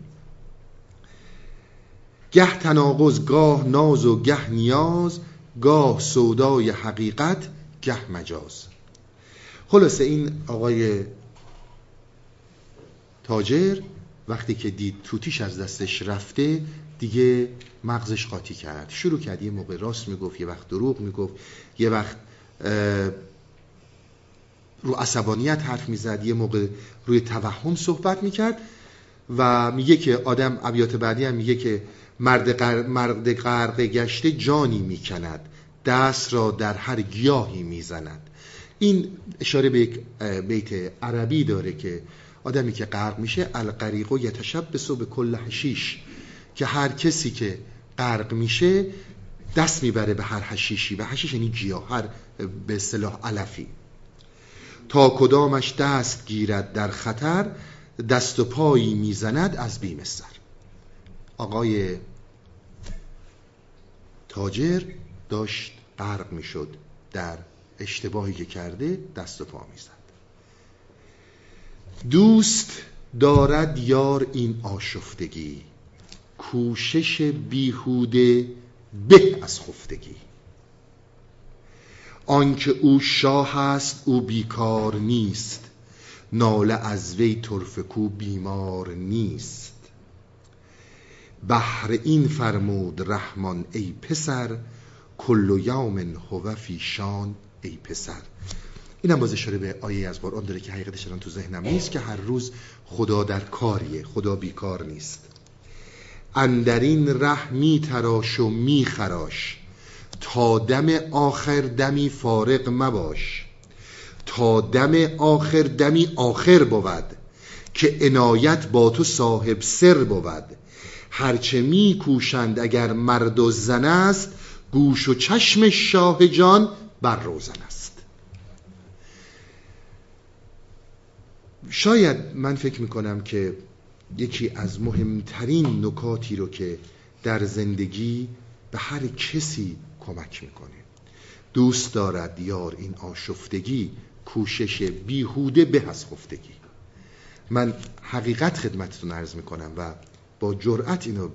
گه تناقض گاه ناز و گه نیاز گاه سودای حقیقت گه مجاز. خلاصه این آقای تاجر وقتی که دید توتیش از دستش رفته دیگه مغزش قاطی کرد. شروع کرد یه موقع راست می‌گفت یه وقت دروغ می‌گفت یه وقت رو عصبانیت حرف می‌زد یه موقع روی توهم صحبت می‌کرد و میگه که آدم ابیات بعدی هم میگه که مرد, مرد غرق گشته جانی می‌کند. دست را در هر گیاهی می‌زند. این اشاره به یک بیت عربی داره که آدمی که غرق میشه القریق و یتشبس به کل حشیش. که هر کسی که غرق میشه دست می‌بره به هر حشیشی و حشیش یعنی گیاه هر به اصطلاح علفی. تا کدامش دست گیرد در خطر دست و پایی می‌زند از بیم سر. آقای تاجر داشت غرق می‌شد در اشتباهی که کرده دست و پا می‌زد. دوست دارد یار این آشفتگی کوشش بیهوده به از خفتگی. آنکه او شاه است او بیکار نیست ناله از وی ترفکو بیمار نیست. بهر این فرمود رحمان ای پسر کل یوم هو فی شان ای پسر. اینم باز اشاره به آیه از قرآن داره که حقیقتش الان تو ذهنم نیست که هر روز خدا در کاریه خدا بیکار نیست. اندرین ره می تراش و می خراش. تا دم آخر دمی فارق مباش. تا دم آخر دمی آخر بود که عنایت با تو صاحب سر بود. هرچه می کوشند اگر مرد و زن است گوش و چشم شاه جان بر روزن است. شاید من فکر می‌کنم که یکی از مهمترین نکاتی رو که در زندگی به هر کسی کمک می‌کنه. دوست دارد یار این آشفتگی کوشش بیهوده به از خفتگی. من حقیقت خدمتتون عرض می‌کنم و با جرأت اینو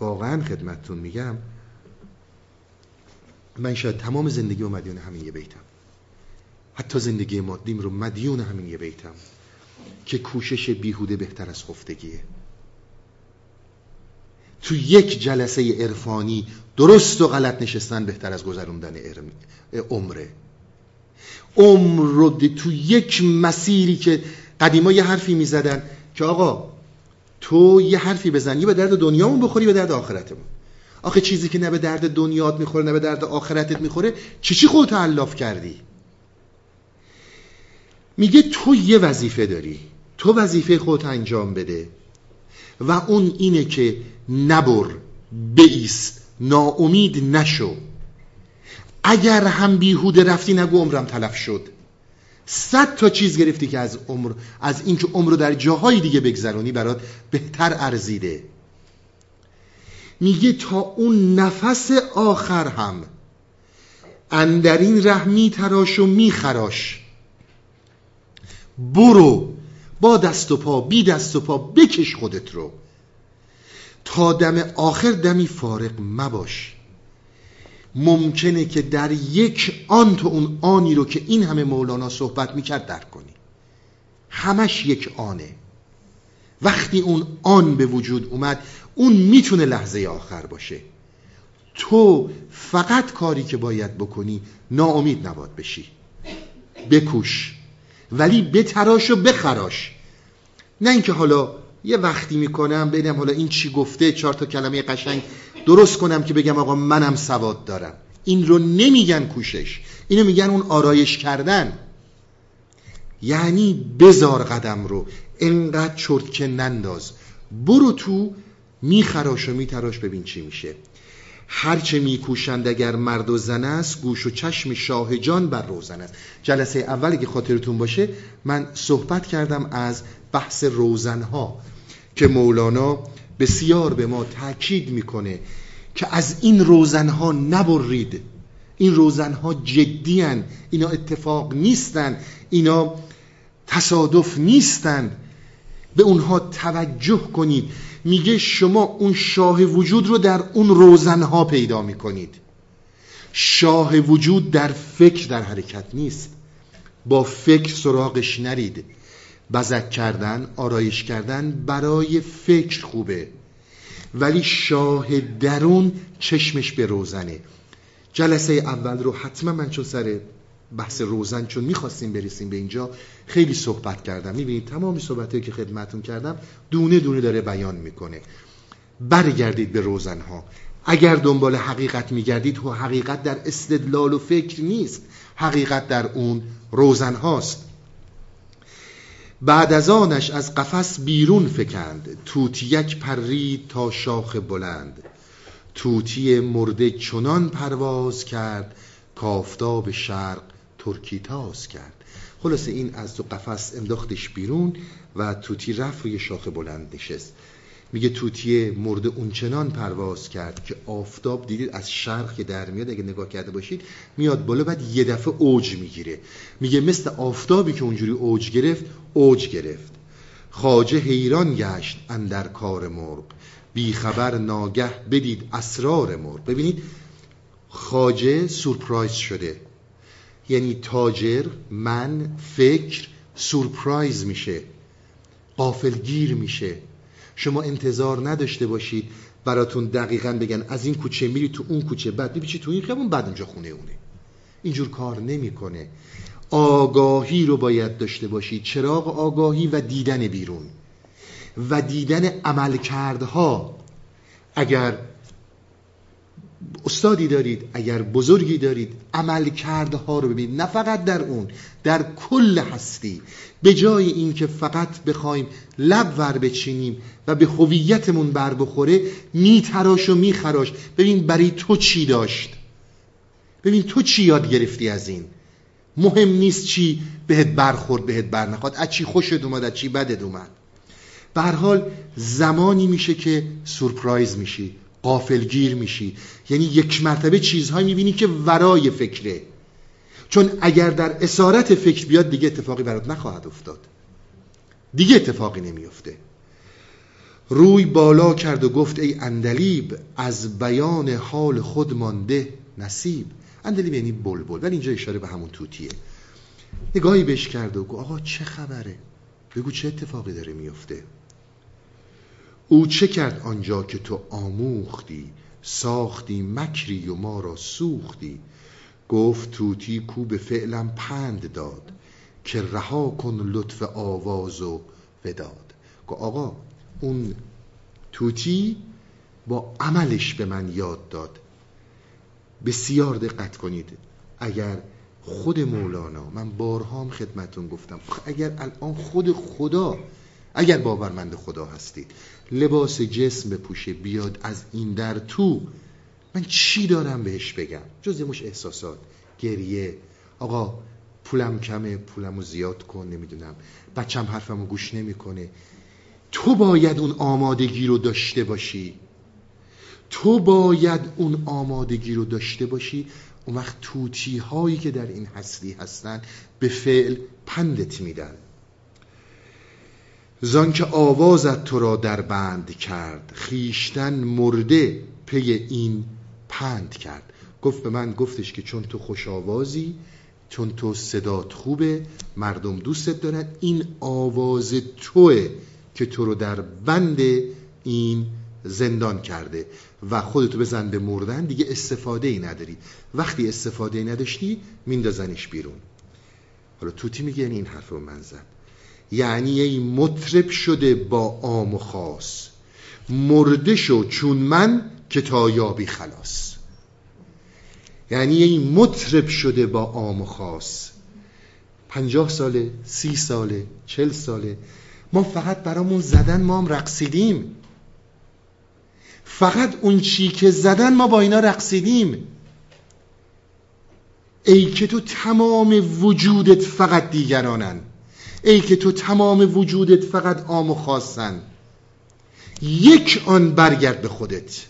واقعا خدمتتون میگم من شاید تمام زندگی و مدیون همین یه بیتم. حتی زندگی مادیم رو مدیون همین یه بیتم که کوشش بیهوده بهتر از خفتگیه. تو یک جلسه عرفانی درست و غلط نشستن بهتر از گذروندن عمره. عمر رو تو یک مسیری که قدیما یه حرفی می‌زدن که آقا تو یه حرفی بزنی به درد دنیامون بخوری به درد آخرتمون. آخه چیزی که نه به درد دنیات می‌خوره نه به درد آخرتت می‌خوره چی چی خودت علاف کردی؟ میگه تو یه وظیفه داری تو وظیفه خودت انجام بده و اون اینه که نبر بیست ناامید نشو. اگر هم بیهوده رفتی نگو عمرم تلف شد. صد تا چیز گرفتی که از عمر از اینکه عمر رو در جاهای دیگه بگذرونی برات بهتر ارزیده. میگه تا اون نفس آخر هم اندرین ره میتراش و میخراش. برو با دست و پا بی دست و پا بکش خودت رو. تا دم آخر دمی فارق مباش. ممکنه که در یک آن تو اون آنی رو که این همه مولانا صحبت می‌کرد درک کنی. همش یک آنه. وقتی اون آن به وجود اومد اون می‌تونه لحظه آخر باشه. تو فقط کاری که باید بکنی ناامید نباد بشی. بکوش. ولی بتراش و بخراش. نه اینکه حالا یه وقتی می‌کنم ببینم حالا این چی گفته چهار تا کلمه قشنگ درست کنم که بگم آقا منم سواد دارم. این رو نمیگن کوشش. اینو میگن اون آرایش کردن. یعنی بزار قدم رو. انقدر چرت که ننداز. برو تو میخراش و میتراش ببین چی میشه. هرچه میکوشند اگر مرد و زن است گوش و چشم شاه جان بر روزن است. جلسه اولی که خاطرتون باشه من صحبت کردم از بحث روزنها که مولانا بسیار به ما تاکید می‌کنه که از این روزنها نبرید. این روزنها جدی اینا اتفاق نیستن اینا تصادف نیستن. به اونها توجه کنید. میگه شما اون شاه وجود رو در اون روزنها پیدا می‌کنید. شاه وجود در فکر در حرکت نیست. با فکر سراغش نرید. بزک کردن آرایش کردن برای فکر خوبه. ولی شاه درون چشمش به روزنه. جلسه اول رو حتما من چون سر بحث روزن چون می‌خواستیم برسیم به اینجا خیلی صحبت کردم. می‌بینید تمامی صحبتی که خدمتون کردم دونه دونه داره بیان می‌کنه. برگردید به روزنها. اگر دنبال حقیقت میگردید و حقیقت در استدلال و فکر نیست. حقیقت در اون روزن هاست. بعد از آنش از قفس بیرون فکند توتیک پرید تا شاخ بلند. توتی مرده چنان پرواز کرد کافتاب شرق ترکی تاز کرد. خلاصه این از تو قفس انداختش بیرون و توتی رفت روی شاخ بلند نشست. میگه توتی مرده اونچنان پرواز کرد که آفتاب دیدید از شرق که در میاد اگه نگاه کرده باشید میاد بالا بعد یه دفعه اوج می‌گیره. میگه مثل آفتابی که اونجوری اوج گرفت اوج گرفت. خاجه حیران گشت اندر کار مرغ. بی خبر ناگه بدید اسرار مرغ. ببینید خاجه سورپرایز شده. یعنی تاجر من فکر سورپرایز میشه. قافلگیر میشه. شما انتظار نداشته باشید براتون دقیقا بگن از این کوچه میری تو اون کوچه بعد میبیچی تو این خیابون بعد اونجا خونه اونه. اینجور کار نمی‌کنه. آگاهی رو باید داشته باشید. چراغ آگاهی و دیدن بیرون. و دیدن عملکردها. اگر استادی دارید اگر بزرگی دارید عمل کرده ها رو ببینید. نه فقط در اون در کل هستی. به جای اینکه فقط بخوایم لب ور بچینیم و به هویتمون بر بخوره میتراش و میخراش. ببین برای تو چی داشت؟ ببین تو چی یاد گرفتی از این؟ مهم نیست چی بهت برخورد بهت برنخواد از چی خوشت اومد از چی بدت اومد. به حال زمانی میشه که سورپرایز میشی. قافلگیر میشی. یعنی یک مرتبه چیزهایی می‌بینی که ورای فکره. چون اگر در اسارت فکر بیاد دیگه اتفاقی برات نخواهد افتاد. دیگه اتفاقی نمیفته روی بالا کرد و گفت ای اندلیب از بیان حال خود مانده نصیب. اندلیب یعنی بلبل ولی اینجا اشاره به همون توتیه. نگاهی بهش کرد و گفت آقا چه خبره؟ بگو چه اتفاقی داره میفته او چه کرد آنجا که تو آموختی ساختی مکری و ما را سوختی؟ گفت توتی کو به فعلم پند داد که رها کن لطف آواز و وداد. گفت آقا اون توتی با عملش به من یاد داد. بسیار دقت کنید. اگر خود مولانا من بارهام خدمتون گفتم اگر الان خود خدا اگر باورمند خدا هستید لباس جسم بپوشه بیاد از این در تو. من چی دارم بهش بگم؟ جز مش احساسات. گریه. آقا پولم کمه پولمو زیاد کن نمی‌دونم. بچم حرفمو گوش نمی‌کنه. تو باید اون آمادگی رو داشته باشی. تو باید اون آمادگی رو داشته باشی. اون وقت توتی هایی که در این هستی هستن به فعل پندت میدن. زان که آوازت تو را در بند کرد خیشتن مرده پی این پند کرد. گفت به من گفتش که چون تو خوش آوازی چون تو صدات خوبه مردم دوستت دارن این آواز توه که تو رو در بند این زندان کرده. و خودتو بزن به مردن دیگه استفاده ای نداری. وقتی استفاده ای نداشتی میندازنش بیرون. حالا توتی میگه یعنی این حرف رو من زد. یعنی ای مطرب شده با آم و خاص. مرده شو چون من که تا یابی خلاص. یعنی ای مطرب شده با آم و خاص. پنجاه ساله سی ساله چل ساله. ما فقط برامون زدن ما هم رقصیدیم. فقط اون چی که زدن ما با اینا رقصیدیم. ای که تو تمام وجودت فقط دیگرانن. ای که تو تمام وجودت فقط آم و خواستن یک آن برگرد به خودت.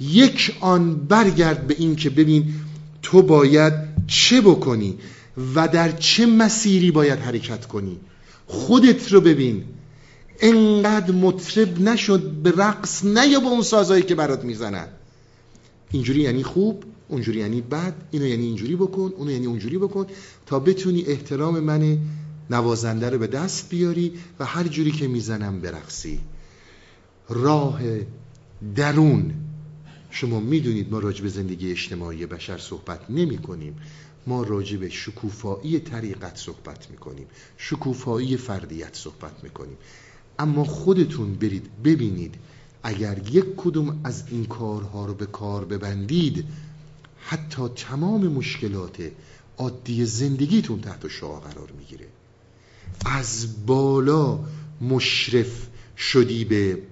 یک آن برگرد به این که ببین تو باید چه بکنی و در چه مسیری باید حرکت کنی. خودت رو ببین. انقدر مطرب نشد به رقص نه یا به اون سازایی که برات می‌زنن. اینجوری یعنی خوب اونجوری یعنی بد اینو یعنی اینجوری بکن اونو یعنی اونجوری بکن تا بتونی احترام من نوازنده رو به دست بیاری و هر جوری که می‌زنم برقصی. راه درون. شما می‌دونید ما راجع به زندگی اجتماعی بشر صحبت نمی کنیم. ما راجع به شکوفایی طریقت صحبت می‌کنیم شکوفایی فردیت صحبت می‌کنیم اما خودتون برید ببینید اگر یک کدوم از این کارها رو به کار ببندید حتی تمام مشکلات عادی زندگیتون تحت شعا قرار می‌گیره از بالا مشرف شدی به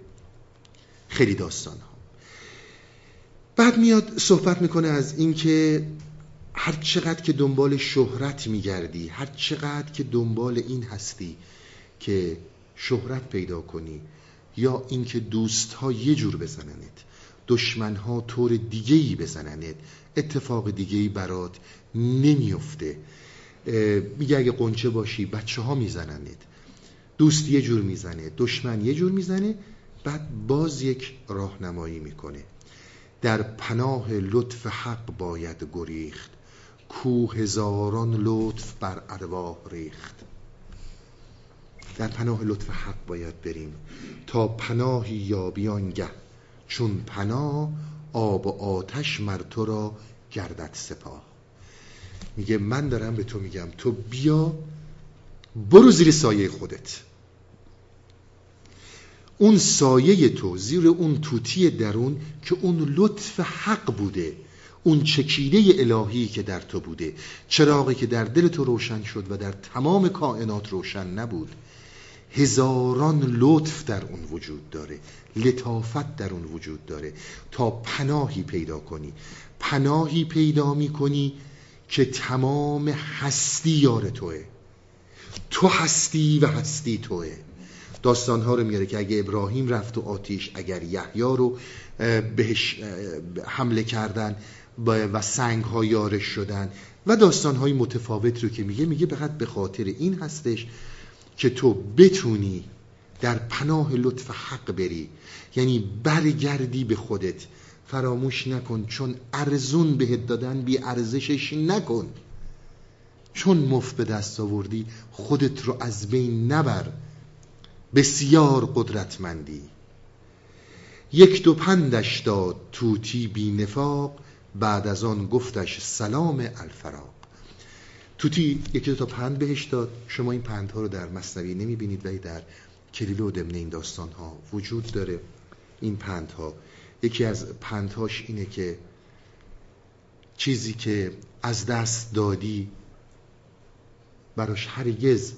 خیلی داستان ها بعد میاد صحبت می‌کنه از اینکه هر چقدر که دنبال شهرت میگردی هر چقدر که دنبال این هستی که شهرت پیدا کنی یا اینکه دوست ها یه جور بزننت دشمن ها طور دیگه ای بزننت اتفاق دیگه ای برات نمیفته میگه اگه قنچه باشی بچه ها میزننت. دوست یه جور می‌زنه دشمن یه جور می‌زنه بعد باز یک راهنمایی می‌کنه. در پناه لطف حق باید گریخت کو هزاران لطف بر ارواح ریخت. در پناه لطف حق باید بریم تا پناهی یابی گه چون پناه آب و آتش مر تو را گردد سپاه. میگه من دارم به تو میگم. تو بیا برو زیر سایه خودت. اون سایه تو زیر اون توتی درون که اون لطف حق بوده اون چکیده الهی که در تو بوده. چراغی که در دل تو روشن شد و در تمام کائنات روشن نبود. هزاران لطف در اون وجود داره لطافت در اون وجود داره. تا پناهی پیدا کنی. پناهی پیدا می‌کنی که تمام هستی یار توه. تو هستی و هستی توه. داستان ها رو میاره که اگه ابراهیم رفت و آتیش اگر یحیی رو بهش حمله کردن و سنگ ها یارش شدن و داستان های متفاوت رو که میگه میگه فقط به خاطر این هستش که تو بتونی در پناه لطف حق بری. یعنی برگردی به خودت. فراموش نکن. چون ارزون بهت دادن بی ارزشش نکن. چون مفت به دست آوردی خودت رو از بین نبر. بسیار قدرتمندی. یک دو پندش داد توتی بی نفاق بعد از آن گفتش سلام الفراق. توتی یکی دو تا پند بهش داد. شما این پندها رو در مصنوی نمی‌بینید ولی در کلیل و دمنه این داستان ها وجود داره. این پندها یکی از پندهاش اینه که چیزی که از دست دادی براش هرگز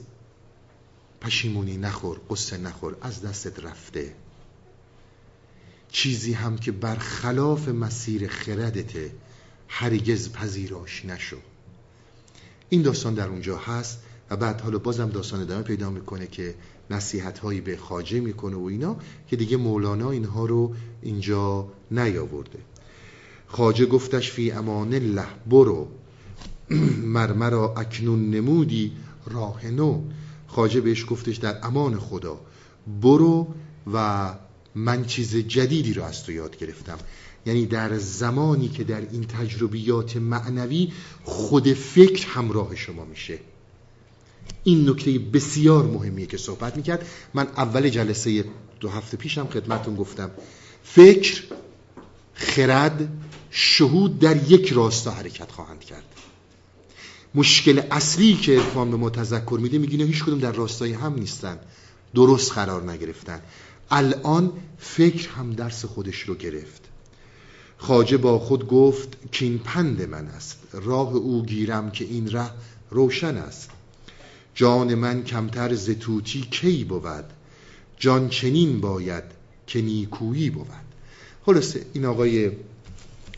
پشیمونی نخور قصه نخور از دستت رفته. چیزی هم که برخلاف مسیر خردته هرگز پذیراش نشو. این داستان در اونجا هست و بعد حالا بازم داستان ادامه پیدا می‌کنه که نصیحت هایی به خاجه می‌کنه و اینا که دیگه مولانا اینها رو اینجا نیاورده. خاجه گفتش فی امان الله برو. مرمرا اکنون نمودی راه نو. خاجه بهش گفتش در امان خدا برو و من چیز جدیدی رو از تو یاد گرفتم. یعنی در زمانی که در این تجربیات معنوی خود فکر همراه شما میشه. این نکته بسیار مهمیه که صحبت می‌کرد. من اول جلسه دو هفته پیشم خدمتون گفتم. فکر خرد شهود در یک راستا حرکت خواهند کرد. مشکل اصلی که ارفان به ما تذکر میده میگه هیچ کدوم در راستای هم نیستن. درست قرار نگرفتن. الان فکر هم درس خودش رو گرفت. خاجه با خود گفت که این پند من است. راه او گیرم که این ره روشن است. جان من کمتر زتوتی کی بود؟ جان چنین باید که نیکویی بود. خلاصه این آقای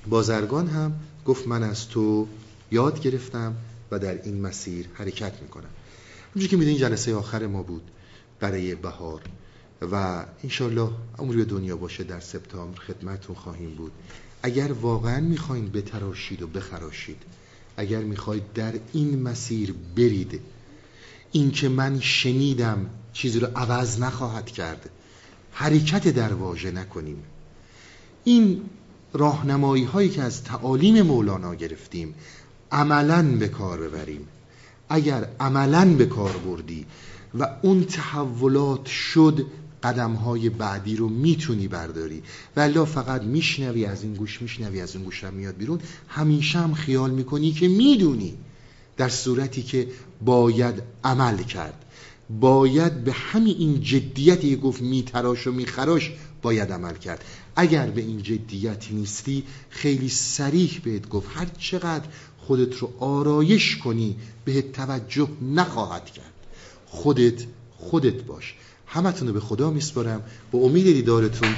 بازرگان هم گفت من از تو یاد گرفتم و در این مسیر حرکت می‌کنم. همچون که میدین جلسه آخر ما بود برای بهار و انشالله عمری دنیا باشه در سپتامبر خدمتون خواهیم بود. اگر واقعا می‌خواین بتراشید و بخراشید اگر می‌خواید در این مسیر برید این که من شنیدم چیزی رو عوض نخواهد کرد. حرکت در واژه نکنیم. این راهنمایی هایی که از تعالیم مولانا گرفتیم عملا به کار ببریم. اگر عملا به کار بردی و اون تحولات شد قدم های بعدی رو می‌تونی برداری. ولی فقط میشنوی از این گوش میشنوی از این گوش هم میاد بیرون. همیشه هم خیال می‌کنی که می‌دونی. در صورتی که باید عمل کرد. باید به همین این جدیتی گفت میتراش و میخراش باید عمل کرد. اگر به این جدیت نیستی خیلی سریح بهت گفت. هر چقدر خودت رو آرایش کنی بهت توجه نخواهد کرد. خودت خودت باش. همتون رو به خدا میسپارم. با امید دیدارتون.